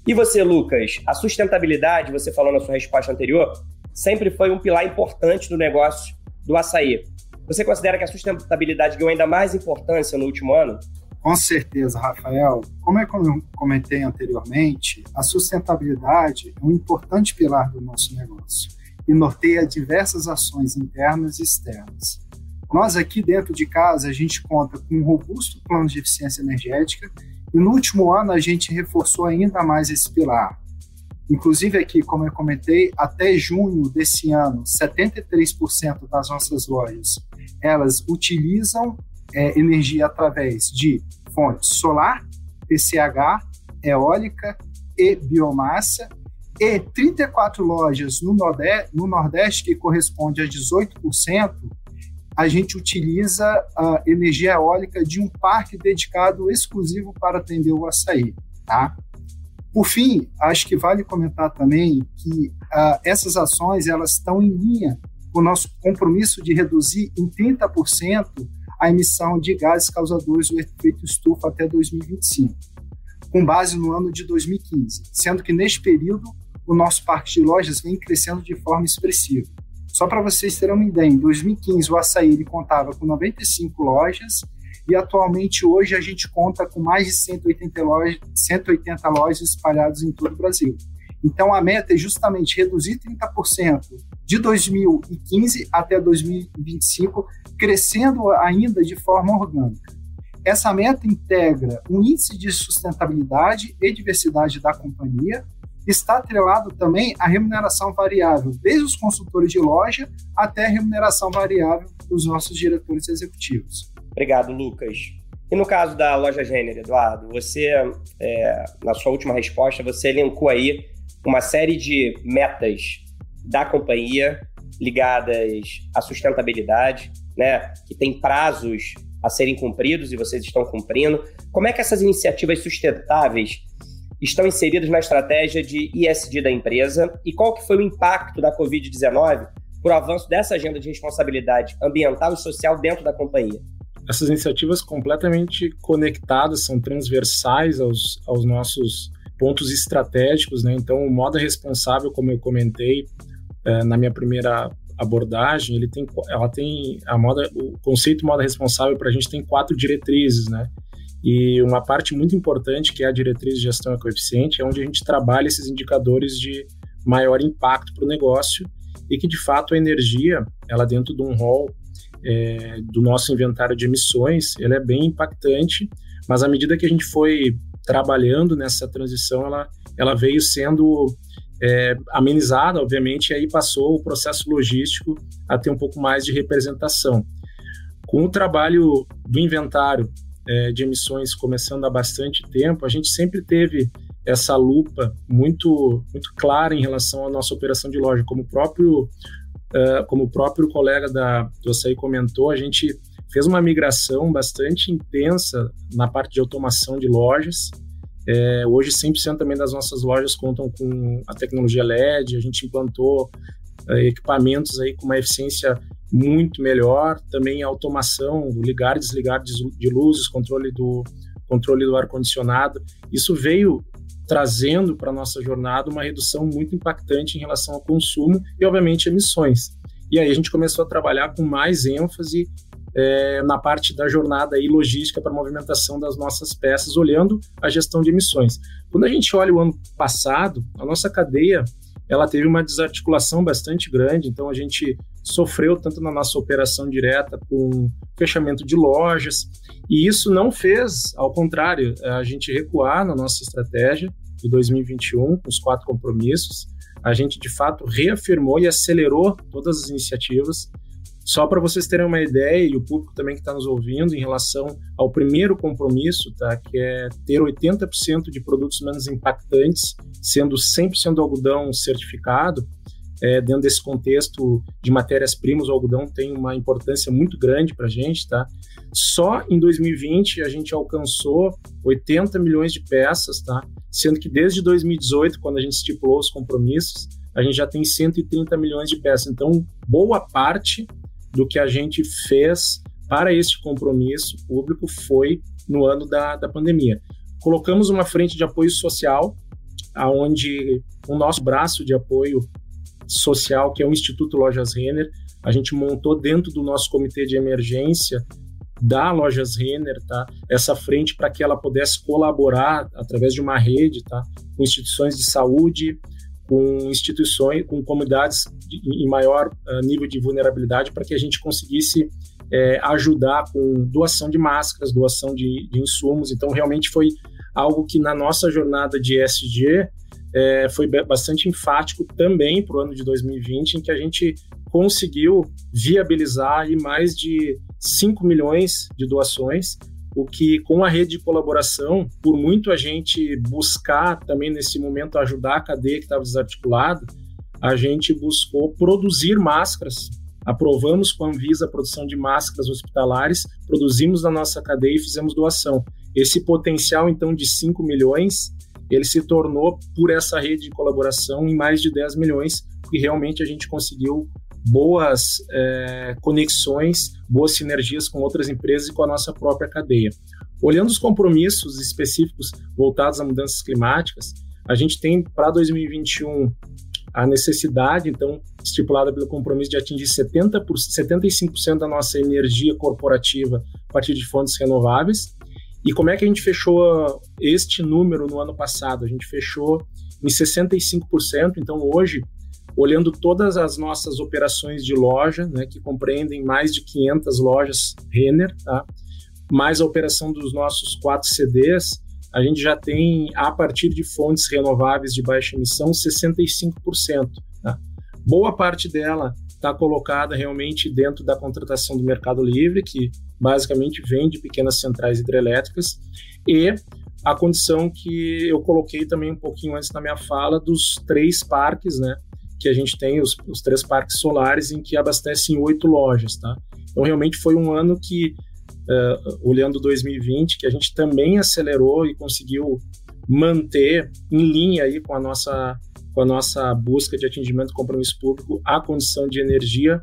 E você, Lucas, a sustentabilidade, você falou na sua resposta anterior, sempre foi um pilar importante do negócio do açaí. Você considera que a sustentabilidade ganhou ainda mais importância no último ano? Com certeza, Rafael. Como eu comentei anteriormente, a sustentabilidade é um importante pilar do nosso negócio e norteia diversas ações internas e externas. Nós aqui dentro de casa, a gente conta com um robusto plano de eficiência energética e no último ano a gente reforçou ainda mais esse pilar. Inclusive aqui, como eu comentei, até junho desse ano, 73% das nossas lojas, elas utilizam é, energia através de fontes solar, PCH, eólica e biomassa, e 34 lojas no Nordeste, no Nordeste que corresponde a 18%, a gente utiliza a energia eólica de um parque dedicado exclusivo para atender o açaí. Tá? Por fim, acho que vale comentar também que uh, essas ações elas estão em linha com o nosso compromisso de reduzir em 30% a emissão de gases causadores do efeito estufa até 2025, com base no ano de 2015, sendo que neste período o nosso parque de lojas vem crescendo de forma expressiva. Só para vocês terem uma ideia, em 2015 o açaí ele contava com 95 lojas e atualmente hoje a gente conta com mais de 180 lojas, 180 lojas espalhadas em todo o Brasil. Então a meta é justamente reduzir 30% de 2015 até 2025, crescendo ainda de forma orgânica. Essa meta integra um índice de sustentabilidade e diversidade da companhia, está atrelado também à remuneração variável, desde os consultores de loja até a remuneração variável dos nossos diretores executivos. Obrigado, Lucas. E no caso da loja Gênero, Eduardo, você, é, na sua última resposta, você elencou aí uma série de metas da companhia ligadas à sustentabilidade, né, que tem prazos a serem cumpridos e vocês estão cumprindo. Como é que essas iniciativas sustentáveis estão inseridas na estratégia de ISD da empresa e qual que foi o impacto da Covid-19 para o avanço dessa agenda de responsabilidade ambiental e social dentro da companhia? essas iniciativas completamente conectadas, são transversais aos, aos nossos pontos estratégicos, né? Então, o moda responsável, como eu comentei é, na minha primeira abordagem, ele tem, ela tem a moda, o conceito moda responsável para a gente tem quatro diretrizes, né? E uma parte muito importante que é a diretriz de gestão ecoeficiente é onde a gente trabalha esses indicadores de maior impacto para o negócio e que de fato a energia, ela dentro de um rol é, do nosso inventário de emissões, ele é bem impactante, mas à medida que a gente foi trabalhando nessa transição, ela, ela veio sendo é, amenizada, obviamente, e aí passou o processo logístico a ter um pouco mais de representação. Com o trabalho do inventário é, de emissões começando há bastante tempo, a gente sempre teve essa lupa muito muito clara em relação à nossa operação de loja, como o próprio uh, como o próprio colega da, do Açaí comentou, a gente fez uma migração bastante intensa na parte de automação de lojas. É, hoje, 100% também das nossas lojas contam com a tecnologia LED, a gente implantou uh, equipamentos aí com uma eficiência muito melhor, também a automação, ligar e desligar de luzes, controle do, controle do ar-condicionado. Isso veio trazendo para a nossa jornada uma redução muito impactante em relação ao consumo e, obviamente, emissões. E aí a gente começou a trabalhar com mais ênfase é, na parte da jornada e logística para movimentação das nossas peças, olhando a gestão de emissões. Quando a gente olha o ano passado, a nossa cadeia ela teve uma desarticulação bastante grande, então a gente sofreu tanto na nossa operação direta com fechamento de lojas, e isso não fez, ao contrário, a gente recuar na nossa estratégia de 2021, com os quatro compromissos, a gente de fato reafirmou e acelerou todas as iniciativas. Só para vocês terem uma ideia, e o público também que está nos ouvindo, em relação ao primeiro compromisso, tá, que é ter 80% de produtos menos impactantes, sendo 100% algodão certificado, é, dentro desse contexto de matérias-primas, o algodão tem uma importância muito grande para a gente. Tá? Só em 2020 a gente alcançou 80 milhões de peças, tá? sendo que desde 2018, quando a gente estipulou os compromissos, a gente já tem 130 milhões de peças. Então, boa parte do que a gente fez para este compromisso público foi no ano da, da pandemia. Colocamos uma frente de apoio social, aonde o nosso braço de apoio social, que é o Instituto Lojas Renner, a gente montou dentro do nosso comitê de emergência da Lojas Renner, tá? Essa frente para que ela pudesse colaborar através de uma rede, tá? Com instituições de saúde, com instituições, com comunidades em maior uh, nível de vulnerabilidade para que a gente conseguisse é, ajudar com doação de máscaras, doação de, de, insumos. Então, realmente foi algo que na nossa jornada de ESG é, foi bastante enfático também para o ano de 2020, em que a gente conseguiu viabilizar mais de 5 milhões de doações o que com a rede de colaboração, por muito a gente buscar também nesse momento ajudar a cadeia que estava desarticulada, a gente buscou produzir máscaras. Aprovamos com a Anvisa a produção de máscaras hospitalares, produzimos na nossa cadeia e fizemos doação. Esse potencial, então, de 5 milhões, ele se tornou, por essa rede de colaboração, em mais de 10 milhões, porque realmente a gente conseguiu boas é, conexões, boas sinergias com outras empresas e com a nossa própria cadeia. Olhando os compromissos específicos voltados a mudanças climáticas, a gente tem para 2021 a necessidade, então, estipulada pelo compromisso de atingir 70%, 75% da nossa energia corporativa a partir de fontes renováveis. E como é que a gente fechou este número no ano passado? A gente fechou em 65%, então hoje olhando todas as nossas operações de loja, né, que compreendem mais de 500 lojas Renner, tá? mais a operação dos nossos quatro CDs, a gente já tem, a partir de fontes renováveis de baixa emissão, 65%. Tá? Boa parte dela está colocada realmente dentro da contratação do Mercado Livre, que basicamente vem de pequenas centrais hidrelétricas e a condição que eu coloquei também um pouquinho antes na minha fala dos três parques, né? Que a gente tem, os, os três parques solares em que abastecem oito lojas, tá? Então, realmente foi um ano que, uh, olhando 2020, que a gente também acelerou e conseguiu manter em linha aí com a nossa com a nossa busca de atingimento compromisso público a condição de energia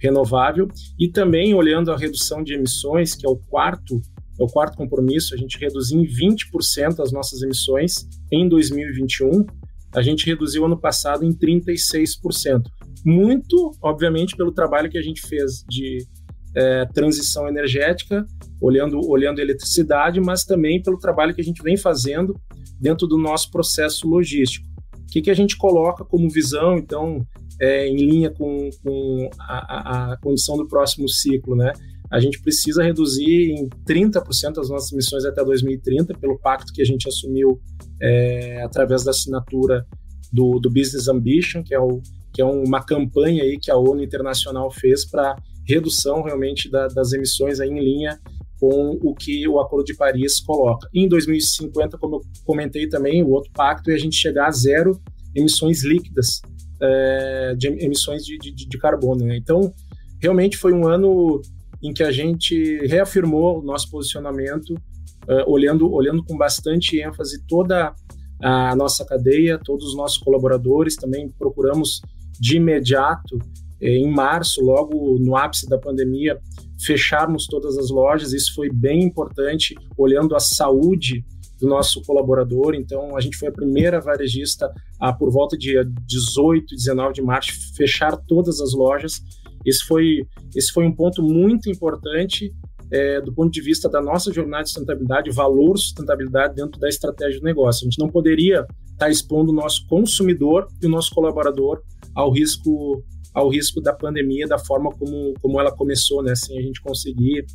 renovável e também olhando a redução de emissões, que é o quarto é o quarto compromisso, a gente reduziu em 20% as nossas emissões em 2021. A gente reduziu ano passado em 36%. Muito, obviamente, pelo trabalho que a gente fez de é, transição energética, olhando, olhando a eletricidade, mas também pelo trabalho que a gente vem fazendo dentro do nosso processo logístico. O que, que a gente coloca como visão, então, é, em linha com, com a, a, condição do próximo ciclo, né? A gente precisa reduzir em 30% as nossas emissões até 2030, pelo pacto que a gente assumiu é, através da assinatura do, do Business Ambition, que é, o, que é uma campanha aí que a ONU Internacional fez para redução realmente da, das emissões aí em linha com o que o Acordo de Paris coloca. Em 2050, como eu comentei também, o outro pacto é a gente chegar a zero emissões líquidas é, de emissões de, de, de carbono. Né? Então, realmente foi um ano em que a gente reafirmou o nosso posicionamento, uh, olhando, olhando com bastante ênfase toda a nossa cadeia, todos os nossos colaboradores. Também procuramos de imediato, eh, em março, logo no ápice da pandemia, fecharmos todas as lojas. Isso foi bem importante, olhando a saúde do nosso colaborador. Então, a gente foi a primeira varejista a, por volta de 18, 19 de março, fechar todas as lojas. Esse foi, esse foi um ponto muito importante é, do ponto de vista da nossa jornada de sustentabilidade, valor sustentabilidade dentro da estratégia do negócio. A gente não poderia estar expondo o nosso consumidor e o nosso colaborador ao risco ao risco da pandemia da forma como, como ela começou, né, sem a gente conseguir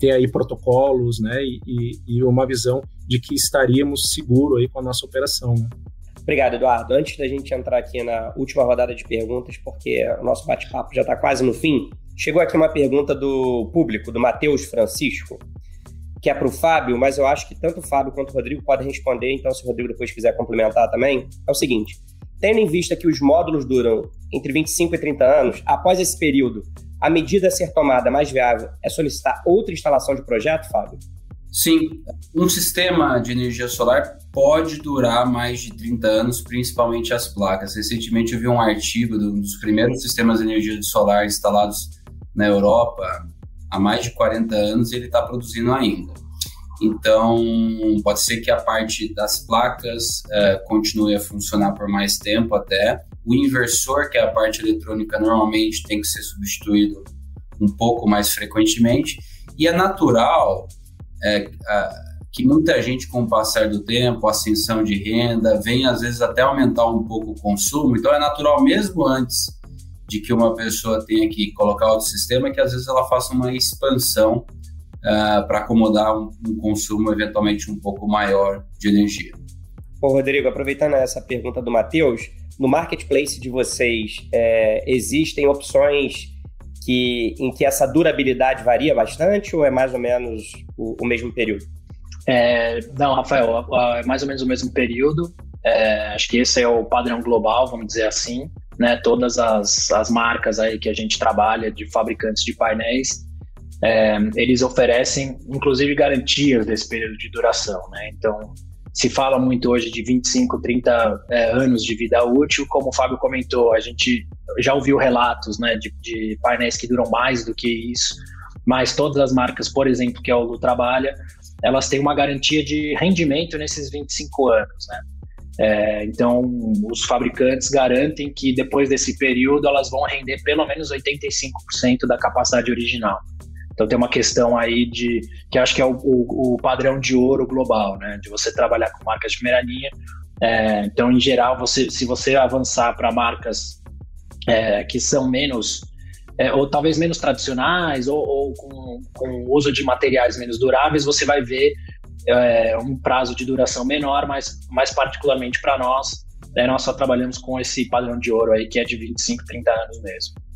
ter aí protocolos, né, e, e, uma visão de que estaríamos seguro aí com a nossa operação, né. Obrigado, Eduardo. Antes da gente entrar aqui na última rodada de perguntas, porque o nosso bate-papo já está quase no fim, chegou aqui uma pergunta do público, do Matheus Francisco, que é para o Fábio, mas eu acho que tanto o Fábio quanto o Rodrigo podem responder, então se o Rodrigo depois quiser complementar também, é o seguinte, tendo em vista que os módulos duram entre 25 e 30 anos, após esse período, a medida a ser tomada mais viável é solicitar outra instalação de projeto, Fábio? Sim, um sistema de energia solar pode durar mais de 30 anos, principalmente as placas. Recentemente eu vi um artigo de um dos primeiros sistemas de energia solar instalados na Europa há mais de 40 anos e ele está produzindo ainda. Então, pode ser que a parte das placas uh, continue a funcionar por mais tempo até, o inversor, que é a parte eletrônica, normalmente tem que ser substituído um pouco mais frequentemente. E é natural é, que muita gente, com o passar do tempo, ascensão de renda, vem às vezes até aumentar um pouco o consumo. Então é natural, mesmo antes de que uma pessoa tenha que colocar outro sistema, que às vezes ela faça uma expansão uh, para acomodar um, um consumo eventualmente um pouco maior de energia. Bom, Rodrigo, aproveitando essa pergunta do Matheus, no marketplace de vocês é, existem opções que, em que essa durabilidade varia bastante ou é mais ou menos o, o mesmo período? É, não, Rafael, é mais ou menos o mesmo período. É, acho que esse é o padrão global, vamos dizer assim. Né? Todas as, as marcas aí que a gente trabalha de fabricantes de painéis, é, eles oferecem, inclusive, garantias desse período de duração. Né? Então, se fala muito hoje de 25, 30 é, anos de vida útil, como o Fábio comentou, a gente já ouviu relatos né, de, de, painéis que duram mais do que isso, mas todas as marcas, por exemplo, que a Olu trabalha, elas têm uma garantia de rendimento nesses 25 anos. Né? É, então, os fabricantes garantem que depois desse período elas vão render pelo menos 85% da capacidade original. Então tem uma questão aí de que acho que é o, o, o padrão de ouro global, né? De você trabalhar com marcas de primeira linha. É, então, em geral, você, se você avançar para marcas é, que são menos é, ou talvez menos tradicionais, ou, ou com, com uso de materiais menos duráveis, você vai ver é, um prazo de duração menor, mas mais particularmente para nós, né, nós só trabalhamos com esse padrão de ouro aí, que é de 25, 30 anos mesmo.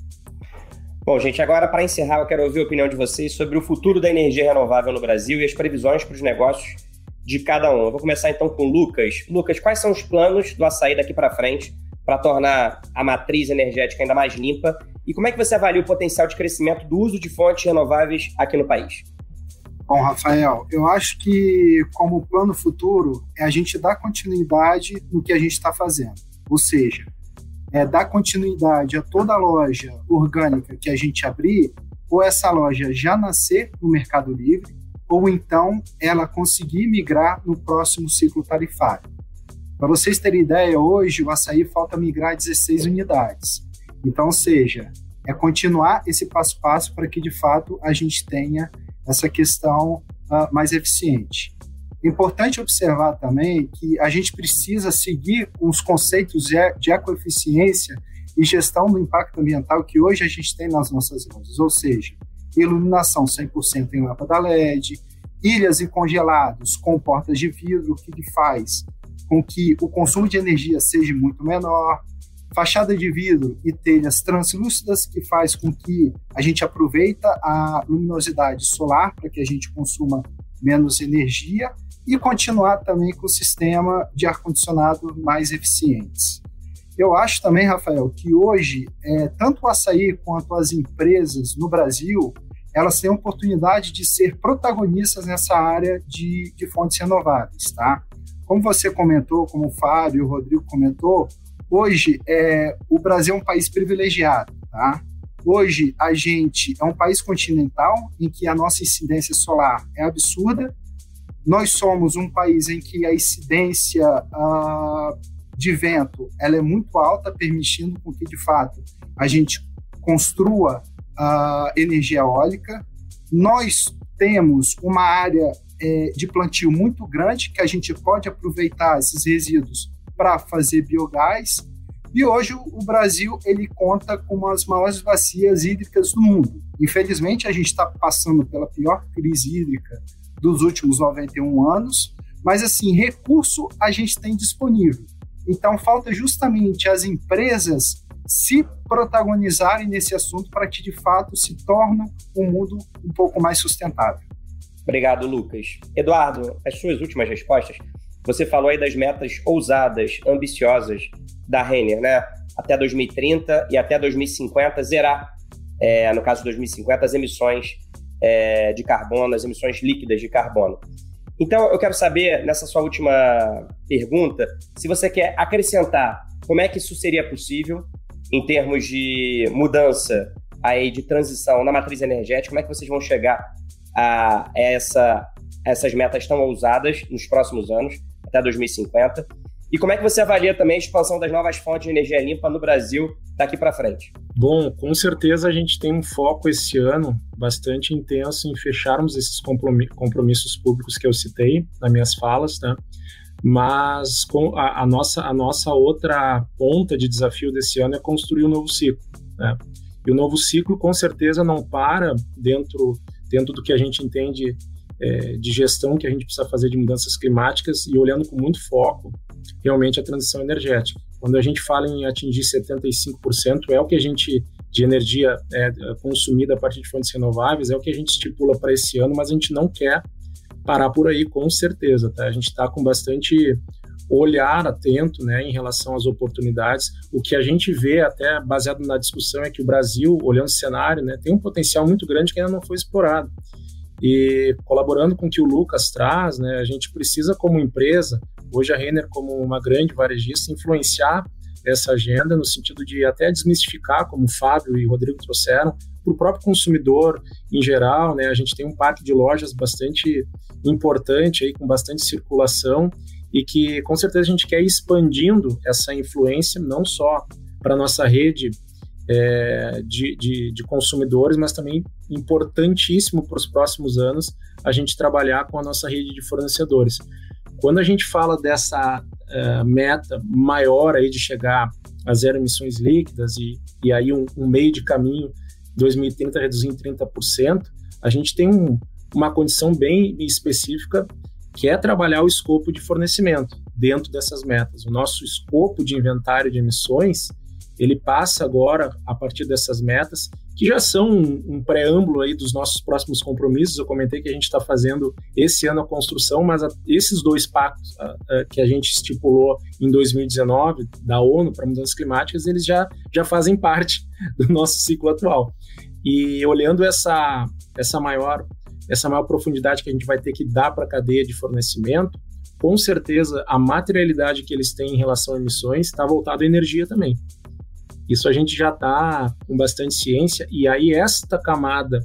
Bom, gente, agora para encerrar, eu quero ouvir a opinião de vocês sobre o futuro da energia renovável no Brasil e as previsões para os negócios de cada um. Eu vou começar então com o Lucas. Lucas, quais são os planos do açaí daqui para frente para tornar a matriz energética ainda mais limpa? E como é que você avalia o potencial de crescimento do uso de fontes renováveis aqui no país? Bom, Rafael, eu acho que como plano futuro é a gente dar continuidade no que a gente está fazendo. Ou seja, é, dar continuidade a toda loja orgânica que a gente abrir, ou essa loja já nascer no Mercado Livre, ou então ela conseguir migrar no próximo ciclo tarifário. Para vocês terem ideia, hoje o açaí falta migrar 16 unidades. Então, ou seja, é continuar esse passo a passo para que de fato a gente tenha essa questão uh, mais eficiente. Importante observar também que a gente precisa seguir os conceitos de ecoeficiência e gestão do impacto ambiental que hoje a gente tem nas nossas lojas, ou seja, iluminação 100% em lâmpada LED, ilhas e congelados com portas de vidro, que faz com que o consumo de energia seja muito menor, fachada de vidro e telhas translúcidas, que faz com que a gente aproveita a luminosidade solar para que a gente consuma menos energia e continuar também com o sistema de ar-condicionado mais eficientes. Eu acho também, Rafael, que hoje, é, tanto o açaí quanto as empresas no Brasil, elas têm a oportunidade de ser protagonistas nessa área de, de fontes renováveis, tá? Como você comentou, como o Fábio e o Rodrigo comentou, hoje é, o Brasil é um país privilegiado, tá? Hoje a gente é um país continental em que a nossa incidência solar é absurda nós somos um país em que a incidência uh, de vento ela é muito alta, permitindo com que, de fato, a gente construa uh, energia eólica. Nós temos uma área é, de plantio muito grande que a gente pode aproveitar esses resíduos para fazer biogás. E hoje o Brasil ele conta com as maiores bacias hídricas do mundo. Infelizmente, a gente está passando pela pior crise hídrica dos últimos 91 anos, mas assim, recurso a gente tem disponível. Então falta justamente as empresas se protagonizarem nesse assunto para que de fato se torne um mundo um pouco mais sustentável. Obrigado, Lucas. Eduardo, as suas últimas respostas. Você falou aí das metas ousadas, ambiciosas da Renner, né? Até 2030 e até 2050 zerar, é, no caso de 2050, as emissões é, de carbono, as emissões líquidas de carbono. Então, eu quero saber, nessa sua última pergunta, se você quer acrescentar como é que isso seria possível em termos de mudança aí de transição na matriz energética, como é que vocês vão chegar a essa, essas metas tão ousadas nos próximos anos, até 2050, e como é que você avalia também a expansão das novas fontes de energia limpa no Brasil daqui para frente? Bom, com certeza a gente tem um foco esse ano bastante intenso em fecharmos esses compromissos públicos que eu citei nas minhas falas, tá? Mas com a, a nossa, a nossa outra ponta de desafio desse ano é construir um novo ciclo, né? E o novo ciclo, com certeza, não para dentro, dentro do que a gente entende é, de gestão que a gente precisa fazer de mudanças climáticas e olhando com muito foco realmente a transição energética. Quando a gente fala em atingir 75%, é o que a gente de energia é, consumida a partir de fontes renováveis, é o que a gente estipula para esse ano, mas a gente não quer parar por aí, com certeza. Tá? A gente está com bastante olhar atento né, em relação às oportunidades. O que a gente vê, até baseado na discussão, é que o Brasil, olhando o cenário, né, tem um potencial muito grande que ainda não foi explorado. E colaborando com o que o Lucas traz, né, a gente precisa, como empresa, hoje a Renner, como uma grande varejista, influenciar essa agenda no sentido de até desmistificar, como o Fábio e o Rodrigo trouxeram, para o próprio consumidor em geral. Né, a gente tem um parque de lojas bastante importante, aí, com bastante circulação, e que com certeza a gente quer ir expandindo essa influência, não só para nossa rede é, de, de, de, consumidores, mas também importantíssimo para os próximos anos a gente trabalhar com a nossa rede de fornecedores. Quando a gente fala dessa uh, meta maior aí de chegar a zero emissões líquidas e, e aí um, um meio de caminho 2030 reduzir em 30%, a gente tem um, uma condição bem específica que é trabalhar o escopo de fornecimento dentro dessas metas. O nosso escopo de inventário de emissões ele passa agora, a partir dessas metas, que já são um, um preâmbulo aí dos nossos próximos compromissos. Eu comentei que a gente está fazendo esse ano a construção, mas a, esses dois pactos a, a, que a gente estipulou em 2019 da ONU para mudanças climáticas, eles já, já fazem parte [LAUGHS] do nosso ciclo atual. E olhando essa, essa maior essa maior profundidade que a gente vai ter que dar para a cadeia de fornecimento, com certeza a materialidade que eles têm em relação a emissões está voltada à energia também. Isso a gente já está com bastante ciência, e aí esta camada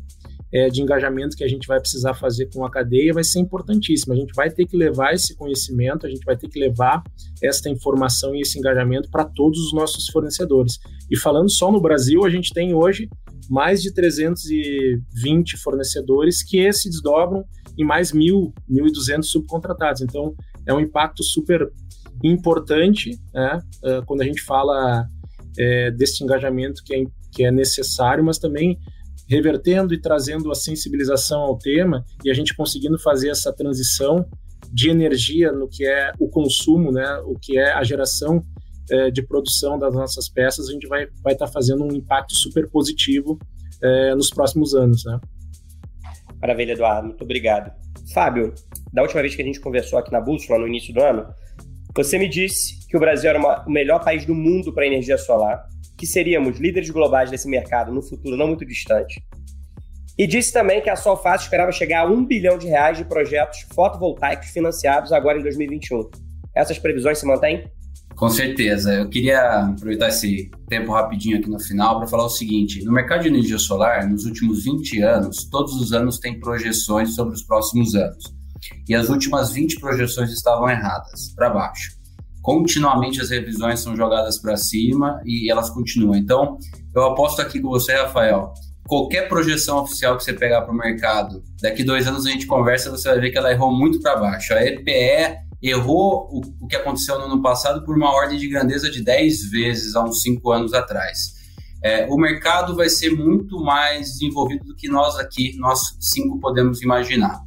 é, de engajamento que a gente vai precisar fazer com a cadeia vai ser importantíssima. A gente vai ter que levar esse conhecimento, a gente vai ter que levar esta informação e esse engajamento para todos os nossos fornecedores. E falando só no Brasil, a gente tem hoje mais de 320 fornecedores que se desdobram em mais 1.000, 1.200 subcontratados. Então, é um impacto super importante né, uh, quando a gente fala é, desse engajamento que é, que é necessário, mas também revertendo e trazendo a sensibilização ao tema e a gente conseguindo fazer essa transição de energia no que é o consumo, né, o que é a geração é, de produção das nossas peças, a gente vai estar vai tá fazendo um impacto super positivo é, nos próximos anos. Né? Maravilha, Eduardo, muito obrigado. Fábio, da última vez que a gente conversou aqui na Bússola, no início do ano, você me disse que o Brasil era uma, o melhor país do mundo para energia solar, que seríamos líderes globais desse mercado no futuro não muito distante. E disse também que a Solfácil esperava chegar a um bilhão de reais de projetos fotovoltaicos financiados agora em 2021. Essas previsões se mantêm? Com certeza. Eu queria aproveitar esse tempo rapidinho aqui no final para falar o seguinte: no mercado de energia solar, nos últimos 20 anos, todos os anos tem projeções sobre os próximos anos. E as últimas 20 projeções estavam erradas, para baixo. Continuamente as revisões são jogadas para cima e elas continuam. Então, eu aposto aqui com você, Rafael, qualquer projeção oficial que você pegar para o mercado, daqui dois anos a gente conversa, você vai ver que ela errou muito para baixo. A EPE errou o, o que aconteceu no ano passado por uma ordem de grandeza de 10 vezes há uns 5 anos atrás. É, o mercado vai ser muito mais desenvolvido do que nós aqui, nós cinco, podemos imaginar.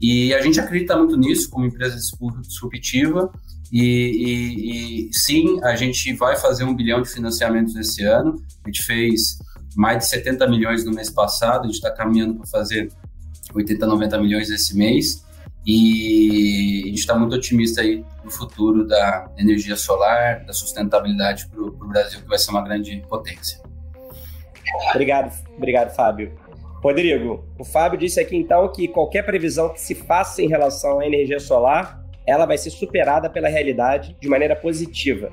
E a gente acredita muito nisso como empresa disruptiva. E, e, e, sim, a gente vai fazer um bilhão de financiamentos esse ano. A gente fez mais de 70 milhões no mês passado, a gente está caminhando para fazer 80, 90 milhões esse mês. E a gente está muito otimista aí no futuro da energia solar, da sustentabilidade para o Brasil, que vai ser uma grande potência. Obrigado, obrigado, Fábio. Rodrigo, o Fábio disse aqui então que qualquer previsão que se faça em relação à energia solar, ela vai ser superada pela realidade de maneira positiva.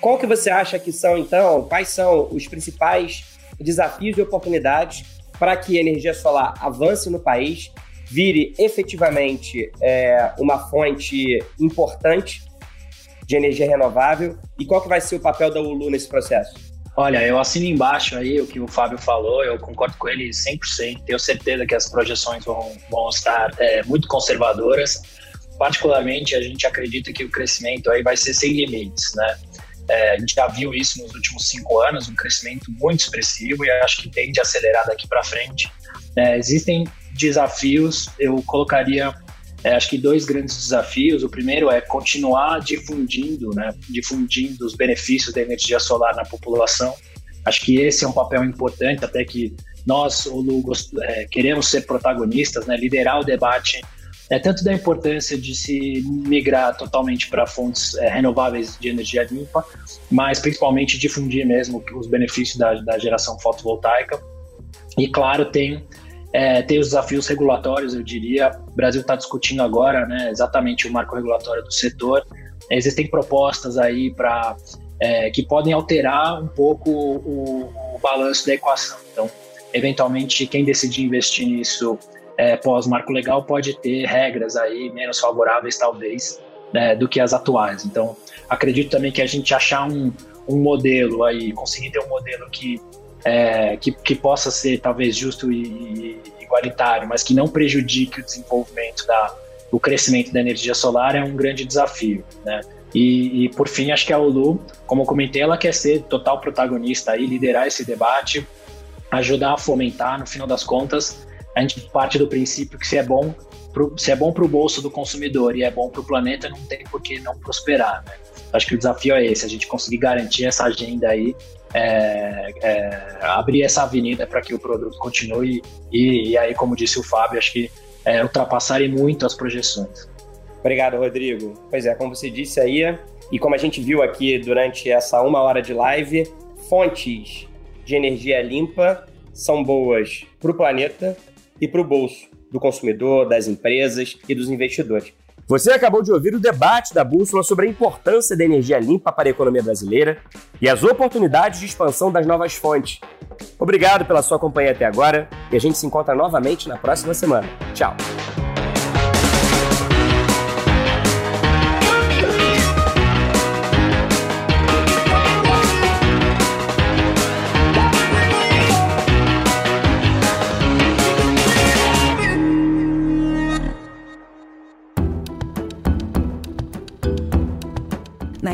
Qual que você acha que são então, quais são os principais desafios e oportunidades para que a energia solar avance no país vire efetivamente é, uma fonte importante de energia renovável e qual que vai ser o papel da ULU nesse processo? Olha, eu assino embaixo aí o que o Fábio falou, eu concordo com ele 100%. Tenho certeza que as projeções vão, vão estar é, muito conservadoras. Particularmente, a gente acredita que o crescimento aí vai ser sem limites, né? É, a gente já viu isso nos últimos cinco anos, um crescimento muito expressivo e acho que tende a acelerar daqui para frente. É, existem desafios, eu colocaria, é, acho que dois grandes desafios. O primeiro é continuar difundindo, né, difundindo os benefícios da energia solar na população. Acho que esse é um papel importante, até que nós, o Lugo, é, queremos ser protagonistas, né, liderar o debate é, tanto da importância de se migrar totalmente para fontes é, renováveis de energia limpa, mas principalmente difundir mesmo os benefícios da, da geração fotovoltaica. E claro, tem é, tem os desafios regulatórios, eu diria. O Brasil está discutindo agora né, exatamente o marco regulatório do setor. Existem propostas aí para é, que podem alterar um pouco o, o, balanço da equação. Então, eventualmente, quem decidir investir nisso é, pós-marco legal pode ter regras aí menos favoráveis, talvez, né, do que as atuais. Então, acredito também que a gente achar um, um modelo aí, conseguir ter um modelo que é, que, que, possa ser talvez justo e, e, igualitário, mas que não prejudique o desenvolvimento da, o crescimento da energia solar é um grande desafio, né? E, e, por fim, acho que a Ulu, como eu comentei, ela quer ser total protagonista aí, liderar esse debate, ajudar a fomentar, no final das contas, a gente parte do princípio que se é bom pro, se é bom para o bolso do consumidor e é bom para o planeta, não tem por que não prosperar. Né? Acho que o desafio é esse, a gente conseguir garantir essa agenda aí, é, é, abrir essa avenida para que o produto continue e, e, aí, como disse o Fábio, acho que é, ultrapassarem muito as projeções. Obrigado, Rodrigo. Pois é, como você disse aí, e como a gente viu aqui durante essa uma hora de live, fontes de energia limpa são boas para o planeta e para o bolso do consumidor, das empresas e dos investidores. Você acabou de ouvir o debate da Bússola sobre a importância da energia limpa para a economia brasileira e as oportunidades de expansão das novas fontes. Obrigado pela sua companhia até agora e a gente se encontra novamente na próxima semana. Tchau!